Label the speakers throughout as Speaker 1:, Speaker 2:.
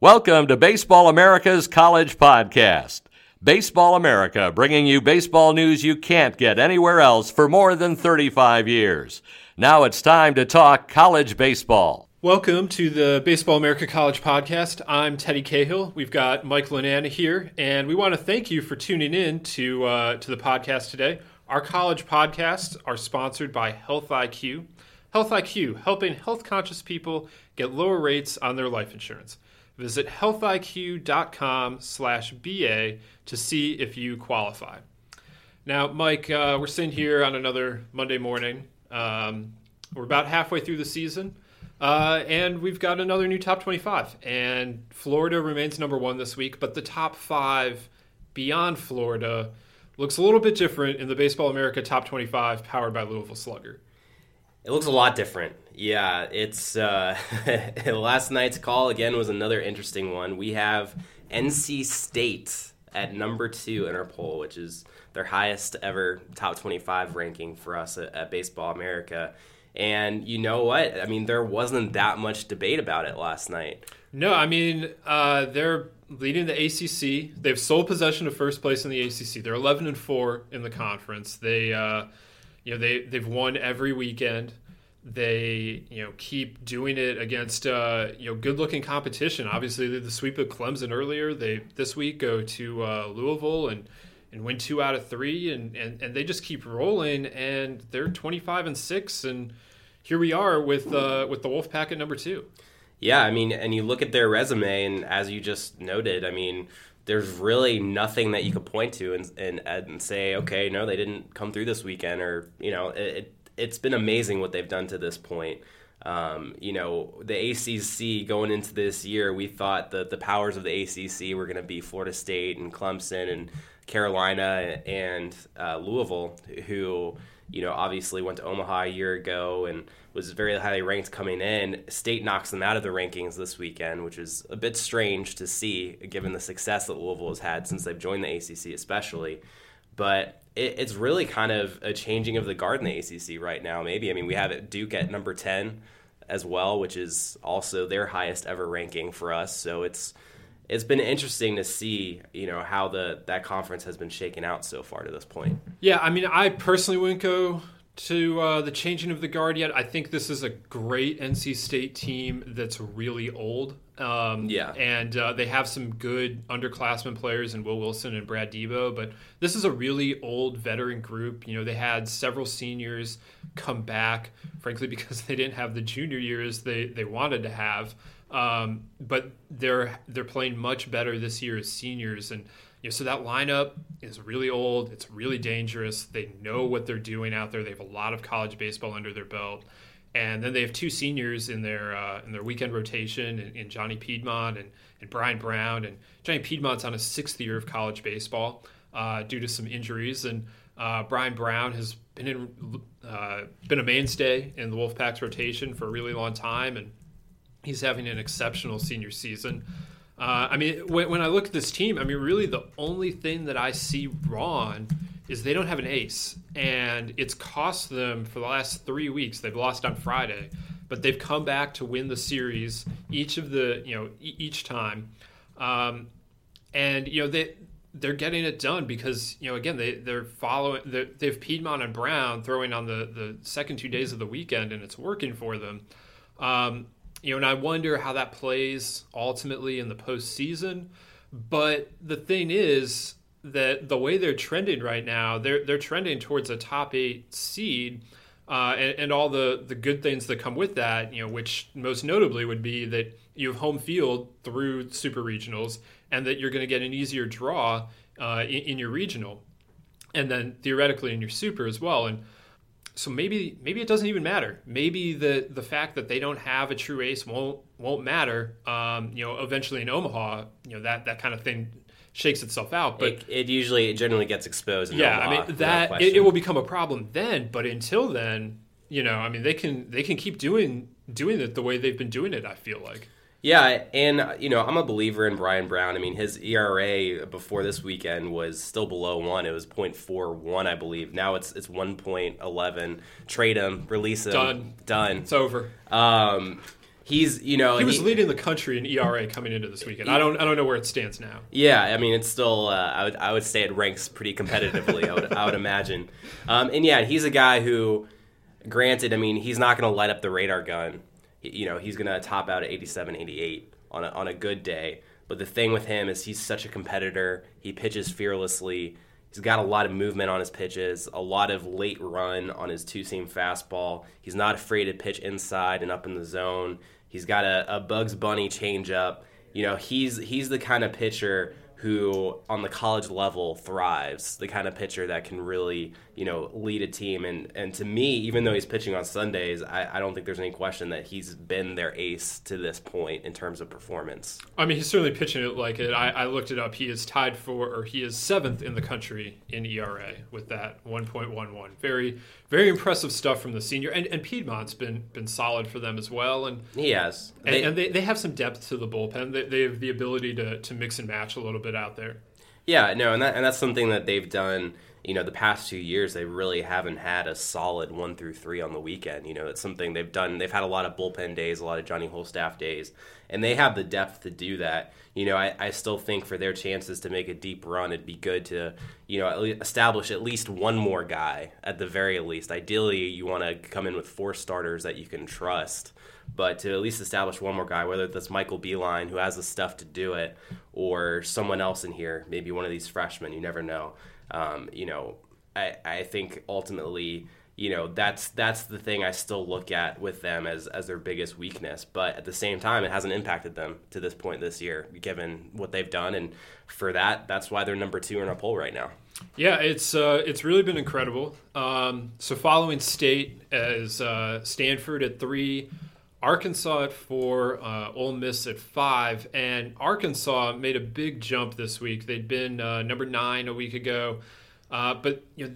Speaker 1: Welcome to Baseball America's College Podcast. Baseball America, bringing you baseball news you can't get anywhere else for more than 35 years. Now it's time to talk college baseball.
Speaker 2: Welcome to the Baseball America College Podcast. I'm Teddy Cahill. We've got Mike Lananna here, and we want to thank you for tuning in to uh, to the podcast today. Our college podcasts are sponsored by Health IQ. Health IQ, helping health conscious people get lower rates on their life insurance. Visit healthiq.com slash BA to see if you qualify. Now, Mike, uh, we're sitting here on another Monday morning. Um, we're about halfway through the season, uh, and we've got another new top 25. And Florida remains number one this week, but the top five beyond Florida looks a little bit different in the Baseball America top 25 powered by Louisville Slugger.
Speaker 3: It looks a lot different. Yeah, it's uh, last night's call again was another interesting one. We have NC State at number two in our poll, which is their highest ever top 25 ranking for us at, at Baseball America. And you know what? I mean, there wasn't that much debate about it last night.
Speaker 2: No, I mean, uh, they're leading the ACC. They have sole possession of first place in the ACC. They're 11 and 4 in the conference. They, uh, you know, they, they've won every weekend they you know keep doing it against uh, you know good looking competition. Obviously, the sweep of Clemson earlier. They this week go to uh, Louisville and and win two out of three, and, and and they just keep rolling. And they're twenty five and six, and here we are with uh, with the Wolfpack at number two.
Speaker 3: Yeah, I mean, and you look at their resume, and as you just noted, I mean. There's really nothing that you could point to and, and and say, okay, no, they didn't come through this weekend, or you know, it, it's been amazing what they've done to this point. Um, you know, the ACC going into this year, we thought that the powers of the ACC were going to be Florida State and Clemson and Carolina and uh, Louisville, who, you know, obviously went to Omaha a year ago and was very highly ranked coming in. State knocks them out of the rankings this weekend, which is a bit strange to see given the success that Louisville has had since they've joined the ACC, especially. But it, it's really kind of a changing of the guard in the ACC right now. Maybe I mean we have Duke at number ten as well, which is also their highest ever ranking for us. So it's it's been interesting to see you know how the that conference has been shaken out so far to this point.
Speaker 2: Yeah, I mean I personally wouldn't go to uh, the changing of the guard yet. I think this is a great NC State team that's really old. Um,
Speaker 3: yeah.
Speaker 2: And uh, they have some good underclassmen players in Will Wilson and Brad Debo, but this is a really old veteran group. You know, they had several seniors come back, frankly, because they didn't have the junior years they, they wanted to have. Um, but they're they're playing much better this year as seniors, and you know, so that lineup is really old. It's really dangerous. They know what they're doing out there. They have a lot of college baseball under their belt, and then they have two seniors in their uh, in their weekend rotation, in, in Johnny Piedmonte and, and Brian Brown. And Johnny Piedmonte's on his sixth year of college baseball uh, due to some injuries, and uh, Brian Brown has been in, uh, been a mainstay in the Wolfpack's rotation for a really long time, and he's having an exceptional senior season. Uh, I mean, when, when, I look at this team, I mean, really the only thing that I see wrong is they don't have an ace, and it's cost them for the last three weeks. They've lost on Friday, but they've come back to win the series each of the you know each time, um, and you know they they're getting it done because you know again they they're following they're, they have Piedmonte and Brown throwing on the the second two days of the weekend, and it's working for them. Um, you know, and I wonder how that plays ultimately in the postseason. But the thing is that the way they're trending right now, they're they're trending towards a top eight seed, uh, and, and, all the the good things that come with that. You know, which most notably would be that you have home field through super regionals, and that you're going to get an easier draw uh, in, in your regional, and then theoretically in your super as well. And so maybe maybe it doesn't even matter. Maybe the the fact that they don't have a true ace won't won't matter. Um, you know, eventually in Omaha, you know that that kind of thing shakes itself out. But
Speaker 3: it, it usually it generally gets exposed. In
Speaker 2: yeah,
Speaker 3: Omaha,
Speaker 2: I mean that it, it will become a problem then. But until then, you know, I mean they can they can keep doing doing it the way they've been doing it. I feel like.
Speaker 3: Yeah, and you know, I'm a believer in Brian Brown. I mean, his ERA before this weekend was still below one. It was 0.41, I believe. Now it's it's 1.11. Trade him, release him,
Speaker 2: Done.
Speaker 3: done.
Speaker 2: It's over.
Speaker 3: Um, he's you know
Speaker 2: He was leading the country in ERA coming into this weekend. I don't I don't know where it stands now.
Speaker 3: Yeah, I mean, it's still. Uh, I would I would say it ranks pretty competitively. I would I would imagine. Um, and yeah, he's a guy who, granted, I mean, he's not going to light up the radar gun. You know, he's going to top out at 87, 88 on a, on a good day. But the thing with him is he's such a competitor. He pitches fearlessly. He's got a lot of movement on his pitches, a lot of late run on his two seam fastball. He's not afraid to pitch inside and up in the zone. He's got a, a Bugs Bunny changeup. You know, he's he's the kind of pitcher who on the college level thrives, the kind of pitcher that can really, you know, lead a team. And and to me, even though he's pitching on Sundays, I, I don't think there's any question that he's been their ace to this point in terms of performance.
Speaker 2: I mean, he's certainly pitching it like it. I, I looked it up. He is tied for, or he is seventh in the country in ERA with that 1.11. Very, very impressive stuff from the senior. And, and Piedmonte's been been solid for them as well. And
Speaker 3: He has.
Speaker 2: and,
Speaker 3: They-
Speaker 2: and they, they have some depth to the bullpen. They, they have the ability to, to mix and match a little bit out there.
Speaker 3: Yeah, no, and that and that's something that they've done. You know, the past two years, they really haven't had a solid one through three on the weekend. You know, it's something they've done. They've had a lot of bullpen days, a lot of Johnny Holstaff days, and they have the depth to do that. You know, I, I still think for their chances to make a deep run, it'd be good to, you know, establish at least one more guy at the very least. Ideally, you want to come in with four starters that you can trust but to at least establish one more guy, whether that's Michael Bienlien, who has the stuff to do it, or someone else in here, maybe one of these freshmen, you never know. Um, you know, I, I think ultimately, you know, that's that's the thing I still look at with them as, as their biggest weakness. But at the same time, it hasn't impacted them to this point this year, given what they've done. And for that, that's why they're number two in our poll right now.
Speaker 2: Yeah, it's uh, it's really been incredible. Um, so following State as uh, Stanford at three, Arkansas at four, uh, Ole Miss at five, and Arkansas made a big jump this week. They'd been uh, number nine a week ago, uh, but you know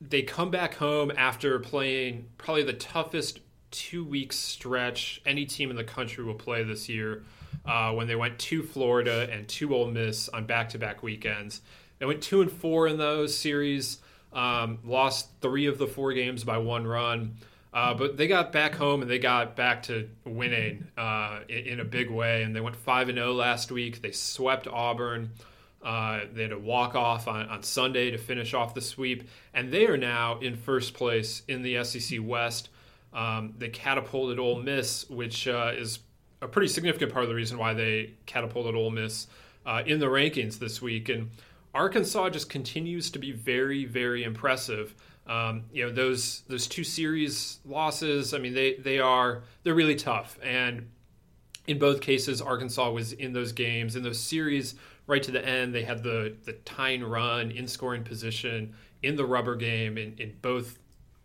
Speaker 2: they come back home after playing probably the toughest two week stretch any team in the country will play this year. Uh, when they went to Florida and to Ole Miss on back to back weekends, they went two and four in those series. Um, lost three of the four games by one run. Uh, but they got back home and they got back to winning uh, in, in a big way. And they went 5 and 0 last week. They swept Auburn. Uh, they had a walk off on, on Sunday to finish off the sweep. And they are now in first place in the SEC West. Um, they catapulted Ole Miss, which uh, is a pretty significant part of the reason why they catapulted Ole Miss uh, in the rankings this week. And Arkansas just continues to be very, very impressive. Um, you know those those two series losses. I mean they they are they're really tough, and in both cases, Arkansas was in those games in those series right to the end. They had the the tying run in scoring position in the rubber game in, in both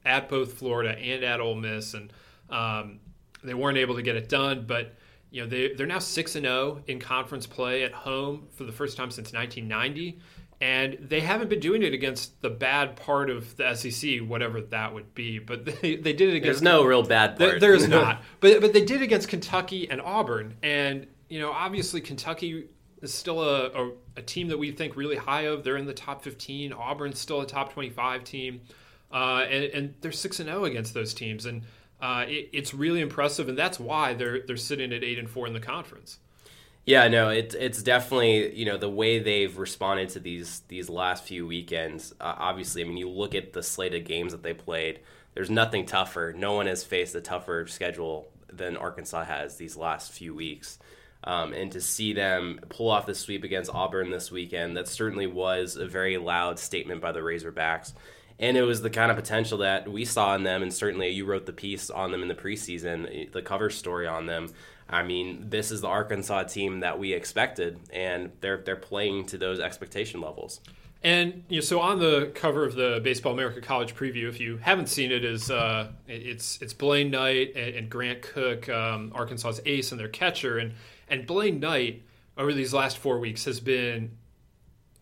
Speaker 2: at both Florida and at Ole Miss, and um, they weren't able to get it done. But you know they they're now six and zero in conference play at home for the first time since 1990 and they haven't been doing it against the bad part of the SEC, whatever that would be. But they, they did it against
Speaker 3: There's no real bad
Speaker 2: there, there is not, but but they did against Kentucky and Auburn, and you know obviously Kentucky is still a, a, a team that we think really high of. They're in the top 15. Auburn's still a top 25 team, uh, and, and they're six and zero against those teams, and uh, it, it's really impressive, and that's why they're they're sitting at eight and four in the conference.
Speaker 3: Yeah, no, it's it's definitely you know the way they've responded to these these last few weekends. Uh, obviously, I mean, you look at the slate of games that they played. There's nothing tougher. No one has faced a tougher schedule than Arkansas has these last few weeks. Um, and to see them pull off the sweep against Auburn this weekend, that certainly was a very loud statement by the Razorbacks. And it was the kind of potential that we saw in them, and certainly you wrote the piece on them in the preseason, the cover story on them. I mean, this is the Arkansas team that we expected, and they're they're playing to those expectation levels.
Speaker 2: And you know, so on the cover of the Baseball America College preview, if you haven't seen it, is uh, it's it's Blaine Knight and, Grant Koch, um, Arkansas's ace and their catcher, and and Blaine Knight over these last four weeks has been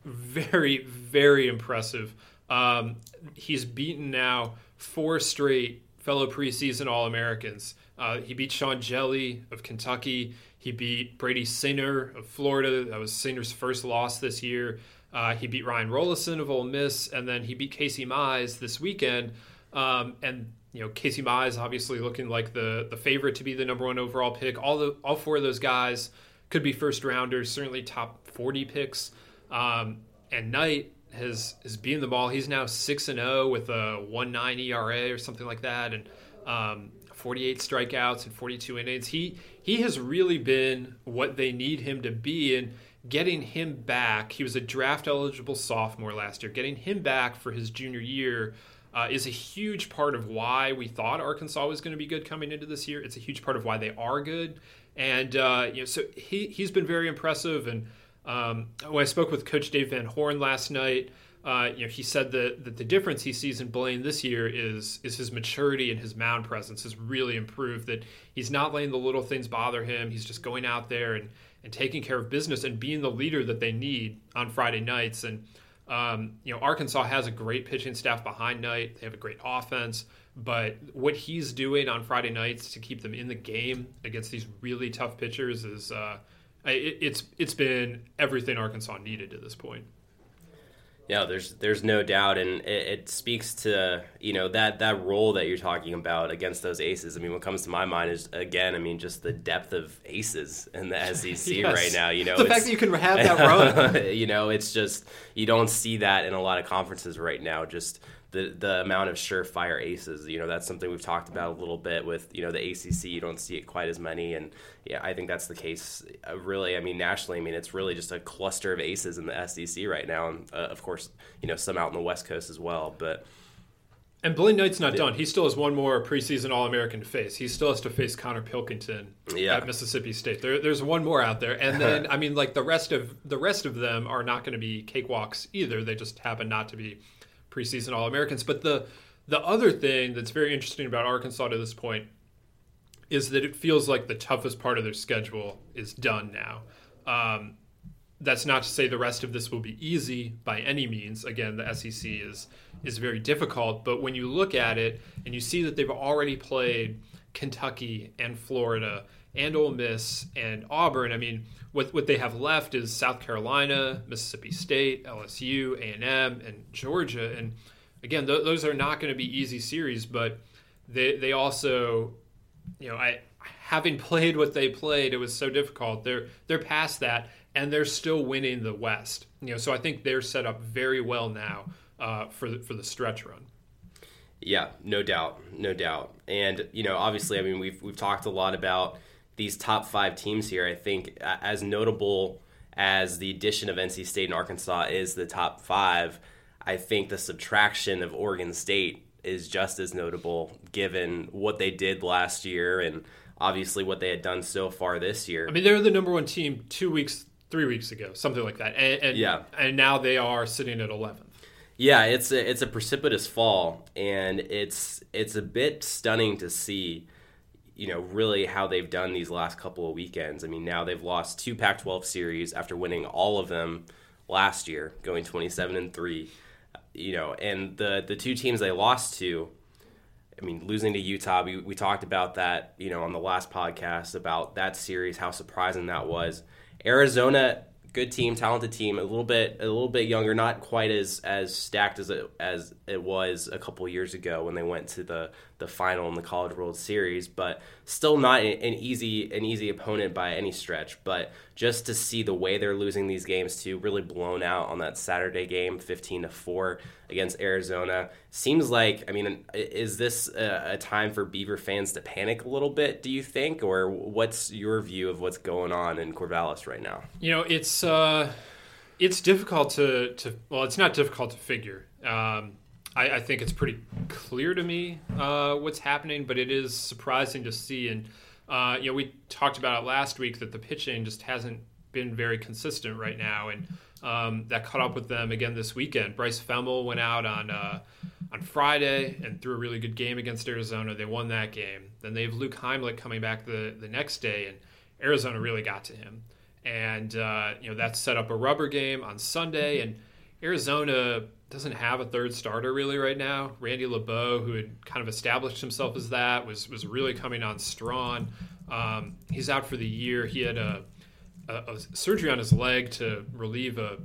Speaker 2: very very impressive. Um, he's beaten now four straight fellow preseason All Americans. Uh, he beat Sean Hjelle of Kentucky. He beat Brady Singer of Florida. That was Singer's first loss this year. Uh, he beat Ryan Rollison of Ole Miss, and then he beat Casey Mize this weekend. Um, and you know, Casey Mize obviously looking like the the favorite to be the number one overall pick. All the all four of those guys could be first rounders, certainly top forty picks. Um, and Knight has has beaten the ball. He's now six and zero oh with a one nine ERA or something like that, and um, 48 strikeouts and 42 innings. He he has really been what they need him to be, and getting him back, he was a draft eligible sophomore last year. Getting him back for his junior year uh, is a huge part of why we thought Arkansas was going to be good coming into this year. It's a huge part of why they are good, and uh, you know, so he he's been very impressive. And um, when I spoke with Coach Dave Van Horn last night. Uh, you know, he said that, that the difference he sees in Blaine this year is is his maturity and his mound presence has really improved. That he's not letting the little things bother him. He's just going out there and and taking care of business and being the leader that they need on Friday nights. And um, you know, Arkansas has a great pitching staff behind Knight. They have a great offense, but what he's doing on Friday nights to keep them in the game against these really tough pitchers is uh, it, it's it's been everything Arkansas needed to this point.
Speaker 3: Yeah, there's there's no doubt, and it, it, speaks to you know that that role that you're talking about against those aces. I mean, what comes to my mind is again, I mean, just the depth of aces in the SEC yes. right now. You know,
Speaker 2: the fact that you can have that run.
Speaker 3: you know, it's just you don't see that in a lot of conferences right now. Just the the amount of surefire aces. You know, that's something we've talked about a little bit with you know the ACC. You don't see it quite as many, and yeah, I think that's the case. Uh, really, I mean, nationally, I mean, it's really just a cluster of aces in the SEC right now, and uh, of course, you know, some out in the West Coast as well, but.
Speaker 2: And Blaine Knight's not done. He still has one more preseason All American to face. He still has to face Konnor Pilkington yeah. at Mississippi State. There, there's one more out there, and then I mean, like the rest of the rest of them are not going to be cakewalks either. They just happen not to be preseason All Americans. But the the other thing that's very interesting about Arkansas to this point is that it feels like the toughest part of their schedule is done now. Um, that's not to say the rest of this will be easy by any means. Again, the SEC is is very difficult, but when you look at it and you see that they've already played Kentucky and Florida and Ole Miss and Auburn, I mean, what what they have left is South Carolina, Mississippi State, LSU, A and M, and Georgia. And again, th- those are not going to be easy series, but they they also, you know, I having played what they played, it was so difficult. They're they're past that, and they're still winning the West. You know, so I think they're set up very well now uh, for the, for the stretch run.
Speaker 3: Yeah, no doubt, no doubt. And you know, obviously, I mean, we've we've talked a lot about these top five teams here, I think as notable as the addition of NC State and Arkansas is the top five, I think the subtraction of Oregon State is just as notable given what they did last year and obviously what they had done so far this year.
Speaker 2: I mean, they were the number one team two weeks, three weeks ago, something like that, and, and yeah, and now they are sitting at eleventh.
Speaker 3: Yeah, it's a, it's a precipitous fall, and it's it's a bit stunning to see you know, really how they've done these last couple of weekends. I mean, now they've lost two Pac 12 series after winning all of them last year, going 27 and 3. You know, and the, the two teams they lost to, I mean, losing to Utah, we, we talked about that, you know, on the last podcast about that series, how surprising that was. Arizona good team, talented team, a little bit a little bit younger, not quite as as stacked as it as it was a couple years ago when they went to the the final in the College World Series, but still not an easy an easy opponent by any stretch. But just to see the way they're losing these games too, really blown out on that Saturday game, fifteen to four against Arizona, seems like. I mean, is this a, a time for Beaver fans to panic a little bit? Do you think, or what's your view of what's going on in Corvallis right now?
Speaker 2: You know, it's. Uh it's difficult to, to well, it's not difficult to figure. Um, I, I, think it's pretty clear to me uh, what's happening, but it is surprising to see. And uh, you know, we talked about it last week that the pitching just hasn't been very consistent right now, and um, that caught up with them again this weekend. Bryce Fehmel went out on uh, on Friday and threw a really good game against Arizona. They won that game. Then they have Luke Heimlich coming back the the next day, and Arizona really got to him. And uh, you know that set up a rubber game on Sunday, and Arizona doesn't have a third starter really right now. Randy Labaut, who had kind of established himself as that, was was really coming on strong. Um, he's out for the year. He had a, a, a surgery on his leg to relieve a,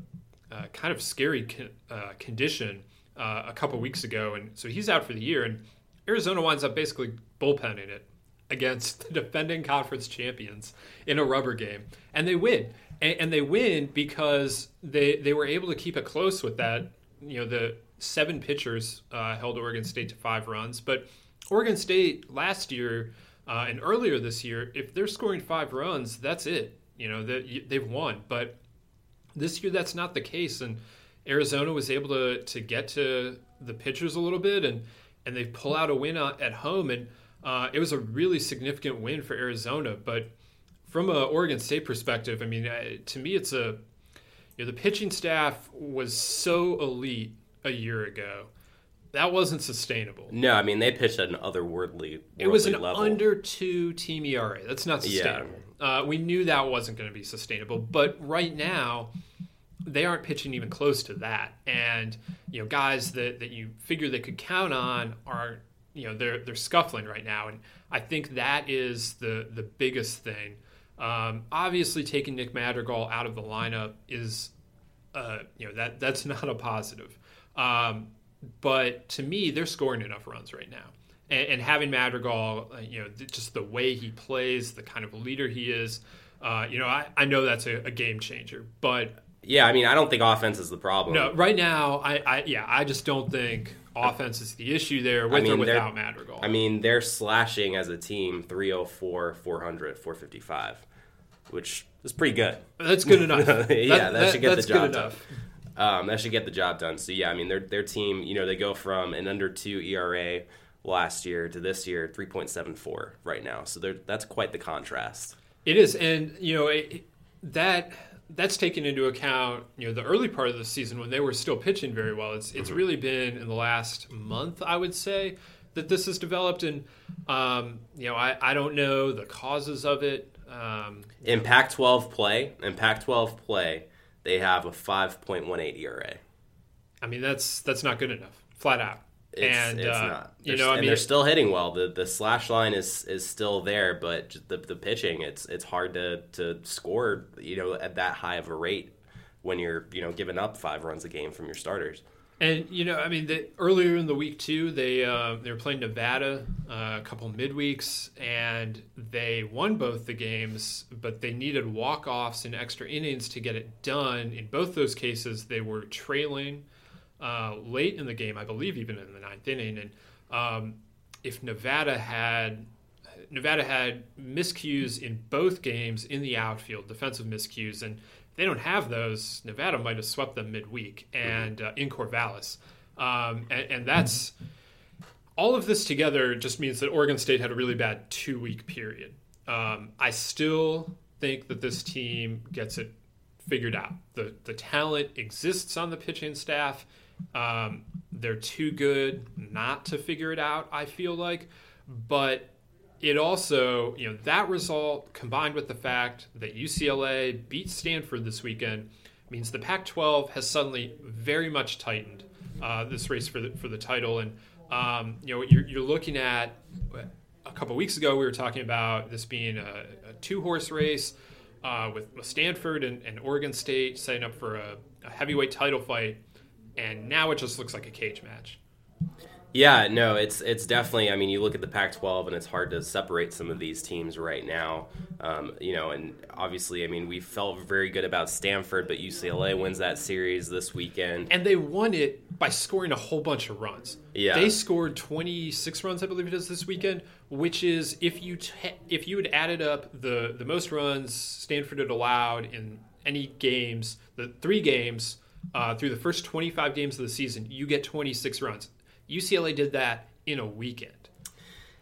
Speaker 2: a kind of scary con, uh, condition uh, a couple weeks ago, and so he's out for the year. And Arizona winds up basically bullpenning it against the defending conference champions in a rubber game, and they win. And, and they win because they they were able to keep it close with that you know the seven pitchers uh, held Oregon State to five runs, but Oregon State last year uh, and earlier this year, if they're scoring five runs, that's it. You know that they've won, but this year that's not the case, and Arizona was able to to get to the pitchers a little bit, and and they pull out a win at home, and uh, it was a really significant win for Arizona. But from a Oregon State perspective, I mean, uh, to me, it's a you know, the pitching staff was so elite a year ago. That wasn't sustainable.
Speaker 3: No, I mean they pitched at an otherworldly. Level.
Speaker 2: It was an
Speaker 3: level.
Speaker 2: under two team ERA. That's not sustainable. Yeah. Uh, we knew that wasn't going to be sustainable, but right now they aren't pitching even close to that. And you know, guys that, that you figure they could count on are you know they're they're scuffling right now, and I think that is the the biggest thing um, obviously, taking Nick Madrigal out of the lineup is, uh, you know, that that's not a positive. Um, but to me, they're scoring enough runs right now, and, and having Madrigal, uh, you know, just the way he plays, the kind of leader he is, uh, you know, I, I know that's a, a game changer, but
Speaker 3: yeah, I mean, I don't think offense is the problem.
Speaker 2: No, right now, I, I yeah, I just don't think offense is the issue there with I mean, or without Madrigal.
Speaker 3: I mean, they're slashing as a team 304, 400, 455 which is pretty good.
Speaker 2: That's good enough.
Speaker 3: yeah,
Speaker 2: that,
Speaker 3: that,
Speaker 2: that,
Speaker 3: should get the job done. Um, that should get the job done. So yeah, I mean their their team, you know, they go from an under two ERA last year to this year 3.74 right now. So that's quite the contrast.
Speaker 2: It is, and you know it, that that's taken into account you know the early part of the season when they were still pitching very well. It's it's mm-hmm. really been in the last month, I would say, that this has developed, and um, you know I, I don't know the causes of it. Um,
Speaker 3: in Pac-12 play, in Pac-12 play, they have a 5.18 ERA.
Speaker 2: I mean, that's that's not good enough, flat out.
Speaker 3: It's, and it's uh, not. They're, you know, I mean, they're still hitting well. The the slash line is is still there, but the the pitching, it's it's hard to to score, you know, at that high of a rate when you're you know giving up five runs a game from your starters.
Speaker 2: And you know, I mean, the, earlier in the week too, they uh, they were playing Nevada uh, a couple midweeks, and they won both the games, but they needed walk offs and extra innings to get it done. In both those cases, they were trailing uh, late in the game, I believe, even in the ninth inning. And um, if Nevada had Nevada had miscues in both games in the outfield, defensive miscues, and they don't have those, Nevada might have swept them midweek and uh, in Corvallis. Um, and, and, that's all of this together just means that Oregon State had a really bad two week period. Um, I still think that this team gets it figured out. The, the talent exists on the pitching staff. Um, they're too good not to figure it out, I feel like. But it also, you know, that result combined with the fact that UCLA beat Stanford this weekend means the Pac-12 has suddenly very much tightened uh, this race for the for the title. And um, you know, you're, you're, looking at a couple weeks ago we were talking about this being a, a two-horse race uh, with, with, Stanford and, and, Oregon State setting up for a, a heavyweight title fight, and now it just looks like a cage match.
Speaker 3: Yeah, no, it's it's definitely. I mean, you look at the Pac-12, and it's hard to separate some of these teams right now. Um, you know, and obviously, I mean, we felt very good about Stanford, but UCLA wins that series this weekend,
Speaker 2: and they won it by scoring a whole bunch of runs.
Speaker 3: Yeah,
Speaker 2: they scored 26 runs, I believe it is this weekend, which is if you t- if you had added up the the most runs Stanford had allowed in any games, the three games. Uh, through the first 25 games of the season, you get 26 runs UCLA did that in a weekend.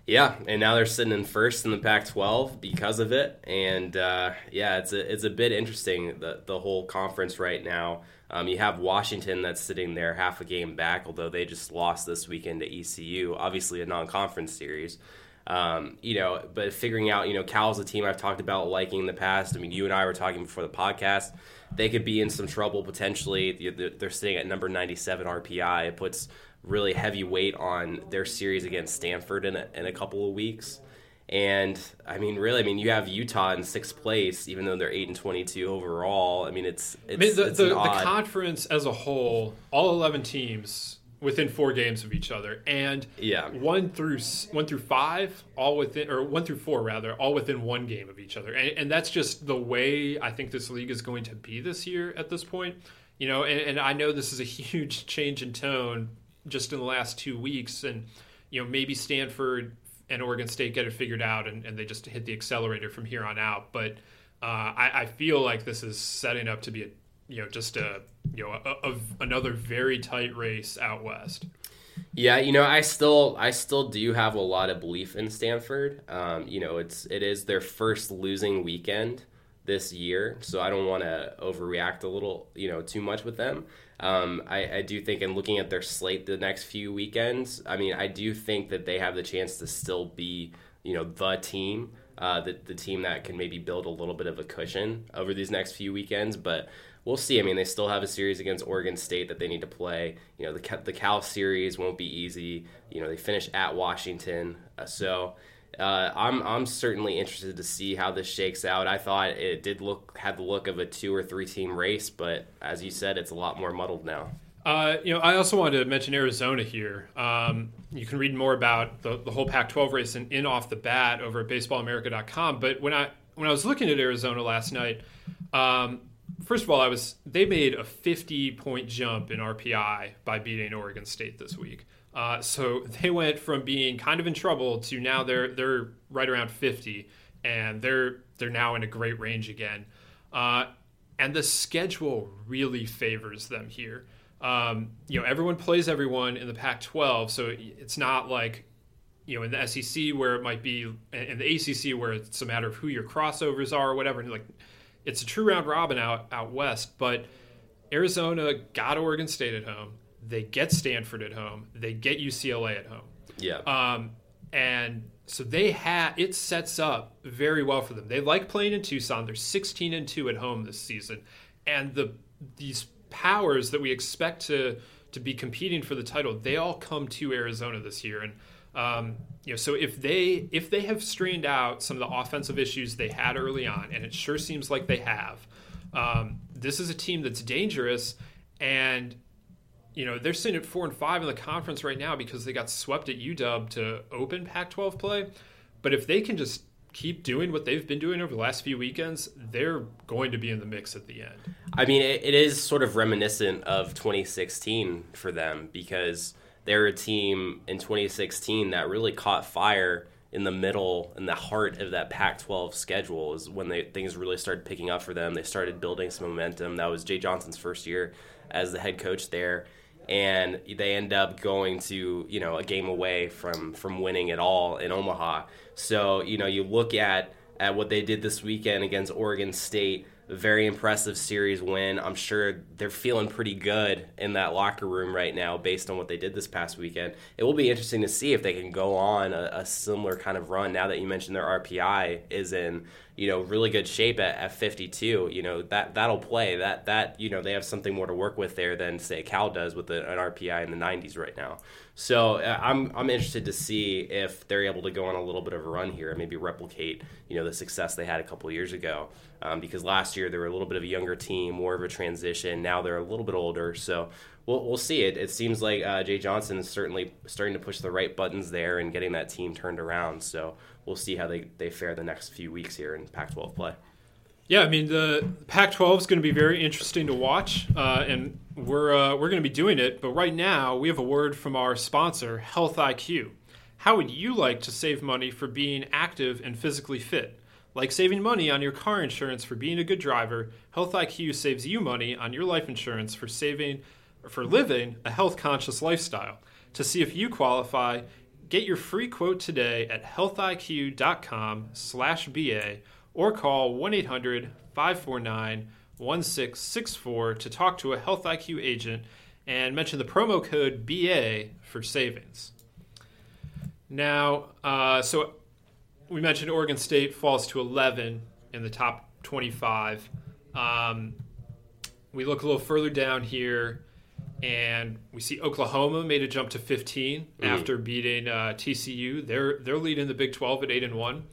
Speaker 3: Yeah, and now they're sitting in first in the Pac-12 because of it, and uh, yeah, it's a it's a bit interesting the the whole conference right now. Um, you have Washington that's sitting there half a game back, although they just lost this weekend to ECU, obviously a non-conference series. Um, you know, but figuring out, you know, Cal's a team I've talked about liking in the past. I mean, you and I were talking before the podcast. They could be in some trouble potentially. They're sitting at number 97 RPI. It puts really heavy weight on their series against Stanford in a, in a couple of weeks. And I mean, really, I mean, you have Utah in sixth place, even though they're eight and twenty-two overall. I mean, it's it's, I mean,
Speaker 2: the,
Speaker 3: it's
Speaker 2: the, the conference as a whole, all eleven teams within four games of each other, and
Speaker 3: yeah,
Speaker 2: one through one through five, all within or one through four rather, all within one game of each other, and, and that's just the way I think this league is going to be this year at this point. You know, and, and I know this is a huge change in tone just in the last two weeks, and you know maybe Stanford and Oregon State get it figured out, and, and they just hit the accelerator from here on out. But uh, I, I, feel like this is setting up to be a you know just a you know a, a, another very tight race out west.
Speaker 3: Yeah, you know, I still I still do have a lot of belief in Stanford. Um, you know, it's it is their first losing weekend this year, so I don't want to overreact a little, you know, too much with them. Um, I, I, do think, in looking at their slate the next few weekends, I mean, I do think that they have the chance to still be, you know, the team, uh, the, the team that can maybe build a little bit of a cushion over these next few weekends. But we'll see. I mean, they still have a series against Oregon State that they need to play. You know, the, the Cal series won't be easy. You know, they finish at Washington. Uh, so, uh, I'm I'm certainly interested to see how this shakes out. I thought it did look had the look of a two or three team race, but as you said, it's a lot more muddled now.
Speaker 2: Uh, you know, I also wanted to mention Arizona here. Um, you can read more about the, the whole Pac-12 race in, in off the bat over at BaseballAmerica.com. But when I when I was looking at Arizona last night, um, first of all, I was they made a 50 point jump in RPI by beating Oregon State this week. Uh, so they went from being kind of in trouble to now they're they're right around 50, and they're they're now in a great range again. Uh, and the schedule really favors them here. Um, you know, everyone plays everyone in the Pac-12, so it's not like you know in the SEC where it might be in the ACC where it's a matter of who your crossovers are or whatever. And like, it's a true round robin out out west, but Arizona got Oregon State at home they get Stanford at home, they get UCLA at home.
Speaker 3: Yeah.
Speaker 2: Um, and so they have it sets up very well for them. They like playing in Tucson. They're 16 and 2 at home this season. And the these powers that we expect to to be competing for the title, they all come to Arizona this year and um, you know, so if they if they have strained out some of the offensive issues they had early on, and it sure seems like they have, um, this is a team that's dangerous. And you know, they're sitting at four and five in the conference right now because they got swept at UW to open Pac 12 play. But if they can just keep doing what they've been doing over the last few weekends, they're going to be in the mix at the end.
Speaker 3: I mean, it, it is sort of reminiscent of 2016 for them because they're a team in 2016 that really caught fire in the middle in the heart of that Pac-12 schedule is when they things really started picking up for them. They started building some momentum. That was Jay Johnson's first year as the head coach there, and they end up going to you know a game away from from winning it all in Omaha. So you know you look at at what they did this weekend against Oregon State very impressive series win. I'm sure they're feeling pretty good in that locker room right now based on what they did this past weekend. It will be interesting to see if they can go on a, a similar kind of run now that you mentioned their RPI is in you know really good shape at, at 52 you know that that'll play. That that you know they have something more to work with there than say cal does with an rpi in the 90s right now. So uh, i'm i'm interested to see if they're able to go on a little bit of a run here and maybe replicate you know the success they had a couple years ago. Um, because last year they were a little bit of a younger team more of a transition. Now they're a little bit older. So We'll, we'll see. It, it seems like uh, Jay Johnson is certainly starting to push the right buttons there and getting that team turned around. So we'll see how they, they fare the next few weeks here in Pac 12 play.
Speaker 2: Yeah, I mean the Pac-12 is going to be very interesting to watch, uh, and we're uh, we're going to be doing it. But right now, we have a word from our sponsor, Health IQ. How would you like to save money for being active and physically fit? Like saving money on your car insurance for being a good driver, Health IQ saves you money on your life insurance for saving for living a health conscious lifestyle. To see if you qualify, Get your free quote today at healthiq.com slash BA or call 1-800-549-1664 to talk to a Health IQ agent and mention the promo code BA for savings. Now, uh, so we mentioned Oregon State falls to 11 in the top 25. Um, we look a little further down here, and we see Oklahoma made a jump to 15 after beating uh, TCU. They're they're leading the Big 12 at eight and one.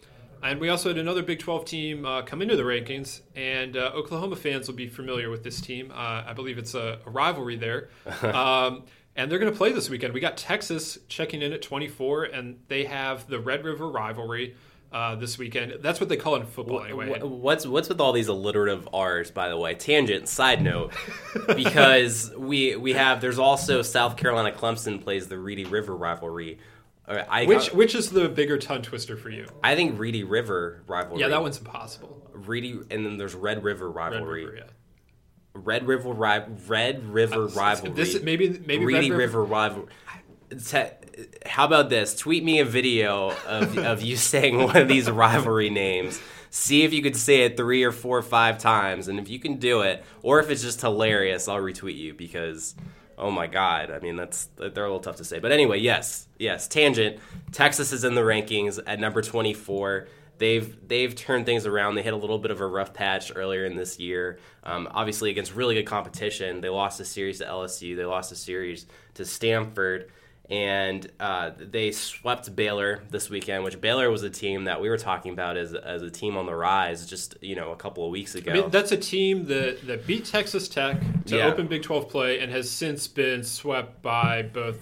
Speaker 2: And we also had another Big 12 team uh, come into the rankings, and uh, Oklahoma fans will be familiar with this team. Uh, I believe it's a, a rivalry there. um, and they're going to play this weekend. We got Texas checking in at 24, and they have the Red River rivalry uh, this weekend. That's what they call it in football, anyway.
Speaker 3: What's what's with all these alliterative R's? By the way, tangent. Side note, because we we have there's also South Carolina Clemson plays the Reedy River rivalry. Uh, I
Speaker 2: Which which is the bigger tongue twister for you?
Speaker 3: I think Reedy River rivalry.
Speaker 2: Yeah, that one's impossible.
Speaker 3: Reedy, and then there's Red River
Speaker 2: Red
Speaker 3: rivalry.
Speaker 2: River, yeah.
Speaker 3: Red River ri- Red River rivalry.
Speaker 2: This maybe maybe
Speaker 3: Reedy
Speaker 2: Red
Speaker 3: River, rivalry. Te- How about this? Tweet me a video of, of you saying one of these rivalry names. See if you could say it three or four or five times, and if you can do it, or if it's just hilarious, I'll retweet you because, oh my god, I mean that's they're a little tough to say. But anyway, yes, yes, tangent. Texas is in the rankings at number twenty four they've they've turned things around. They hit a little bit of a rough patch earlier in this year. Um, obviously, against really good competition, they lost a series to LSU. They lost a series to Stanford, and uh, they swept Baylor this weekend. Which Baylor was a team that we were talking about as as a team on the rise just you know a couple of weeks ago.
Speaker 2: I mean, that's a team that, that beat Texas Tech to
Speaker 3: Yeah.
Speaker 2: open Big 12 play and has since been swept by both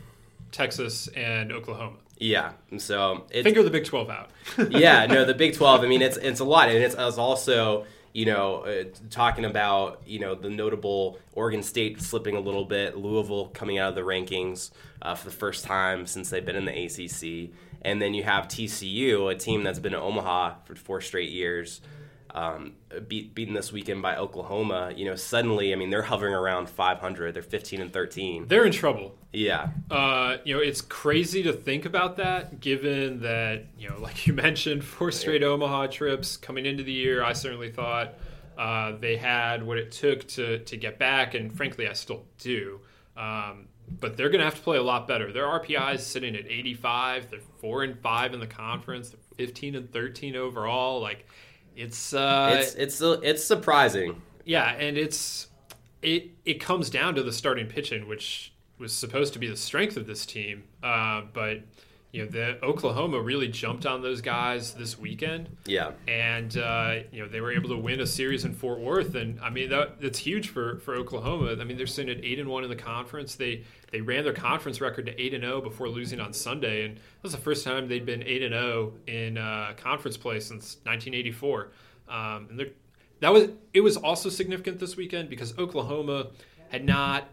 Speaker 2: Texas and Oklahoma.
Speaker 3: yeah, so
Speaker 2: Finger the Big 12 out.
Speaker 3: yeah, no, the Big Twelve. I mean, it's it's a lot, and it's, it's also you know uh, talking about you know the notable Oregon State slipping a little bit, Louisville coming out of the rankings uh, for the first time since they've been in the ACC, and then you have TCU, a team that's been in Omaha for four straight years. Um, beat, beaten this weekend by Oklahoma, you know, suddenly, I mean, they're hovering around 500. They're 15 and 13.
Speaker 2: They're in trouble.
Speaker 3: Yeah,
Speaker 2: Uh, you know, it's crazy to think about that, given that you know, like you mentioned, four straight Omaha trips coming into the year. I certainly thought uh, they had what it took to to get back, and frankly, I still do. Um, but they're going to have to play a lot better. Their RPI is sitting at 85. They're four and five in the conference. They're 15 and 13 overall. Like, it's uh,
Speaker 3: it's it's it's surprising.
Speaker 2: yeah, and it's it it comes down to the starting pitching, which was supposed to be the strength of this team. Uh, but you know, the Oklahoma really jumped on those guys this weekend,
Speaker 3: Yeah,
Speaker 2: and uh, you know they were able to win a series in Fort Worth, and I mean that that's huge for for Oklahoma. I mean they're sitting at eight and one in the conference. They they ran their conference record to eight and zero before losing on Sunday, and that was the first time they'd been eight and zero in uh, conference play since 1984. Um, and that was it was also significant this weekend because Oklahoma had not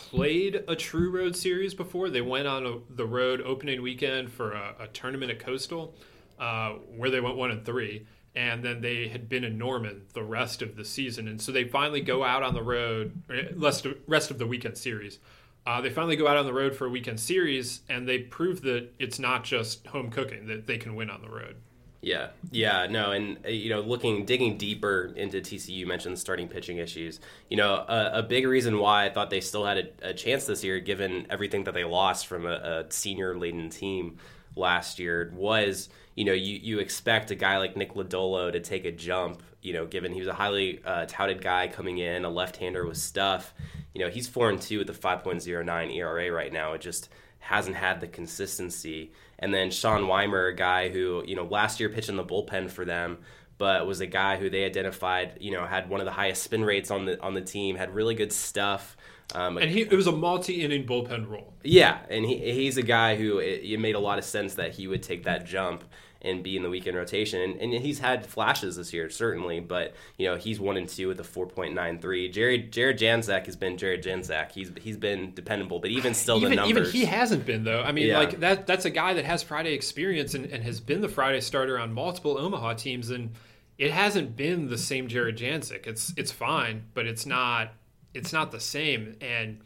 Speaker 2: played a true road series before. They went on a, the road opening weekend for a, a tournament at Coastal, uh, where they went one and three, and then they had been in Norman the rest of the season, and so they finally go out on the road eh, rest of, rest of the weekend series. Uh, they finally go out on the road for a weekend series, and they prove that it's not just home cooking; that they can win on the road.
Speaker 3: Yeah, yeah, no, and uh, you know, looking digging deeper into TCU, mentioned starting pitching issues. You know, a, a big reason why I thought they still had a, a chance this year, given everything that they lost from a, a senior laden team last year, was you know you you expect a guy like Nick Lodolo to take a jump. You know, given he was a highly uh, touted guy coming in, a left-hander with stuff. You know, he's four and two with a 5.09 ERA E right now. It just hasn't had the consistency. And then Sean Wymer, a guy who, you know, last year pitched in the bullpen for them, but was a guy who they identified, you know, had one of the highest spin rates on the on the team, had really good stuff. Um,
Speaker 2: And he it was a multi-inning bullpen role.
Speaker 3: yeah, and he, he's a guy who it, it made a lot of sense that he would take that jump and be in the weekend rotation. And, and he's had flashes this year, certainly, but you know he's one and two with a four point nine three. Jared Jared Janczak has been Jared Janczak. He's he's been dependable, but even still,
Speaker 2: even,
Speaker 3: the numbers.
Speaker 2: Even he hasn't been though. I mean,
Speaker 3: Yeah.
Speaker 2: like that that's a guy that has Friday experience and, and has been the Friday starter on multiple Omaha teams, and it hasn't been the same Jared Janczak. It's it's fine, but it's not it's not the same. And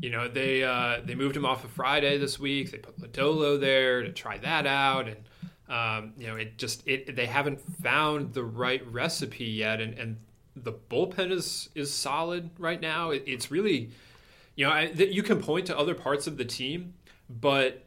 Speaker 2: you know they uh, they moved him off of Friday this week. They put Lodolo there to try that out, and um, you know it just it they haven't found the right recipe yet, and and the bullpen is is solid right now. It, it's really you know I, you can point to other parts of the team, but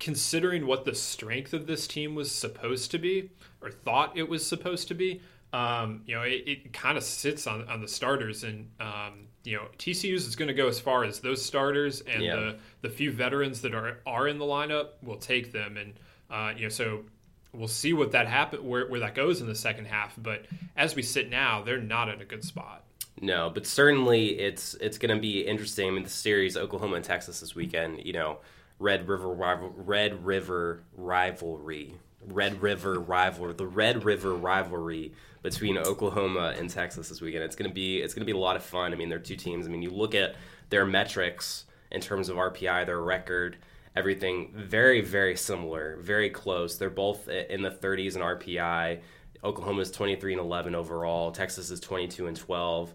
Speaker 2: considering what the strength of this team was supposed to be or thought it was supposed to be, um, you know, it, it kind of sits on, on the starters. And, um, you know, TCU's is going to go as far as those starters and
Speaker 3: Yeah.
Speaker 2: the, the few veterans that are, are in the lineup will take them. And, uh, you know, so we'll see what that happen, where, where that goes in the second half. But as we sit now, they're not in a good spot.
Speaker 3: No, but certainly it's it's going to be interesting. I mean, the series Oklahoma and Texas this weekend. You know, Red River rival, Red River rivalry, Red River rivalry, the Red River rivalry between Oklahoma and Texas this weekend. It's going to be it's going to be a lot of fun. I mean, they're two teams. I mean, you look at their metrics in terms of RPI, their record, everything very very similar, very close. They're both in the 30s in RPI. Oklahoma is 23 and 11 overall. Texas is 22 and 12.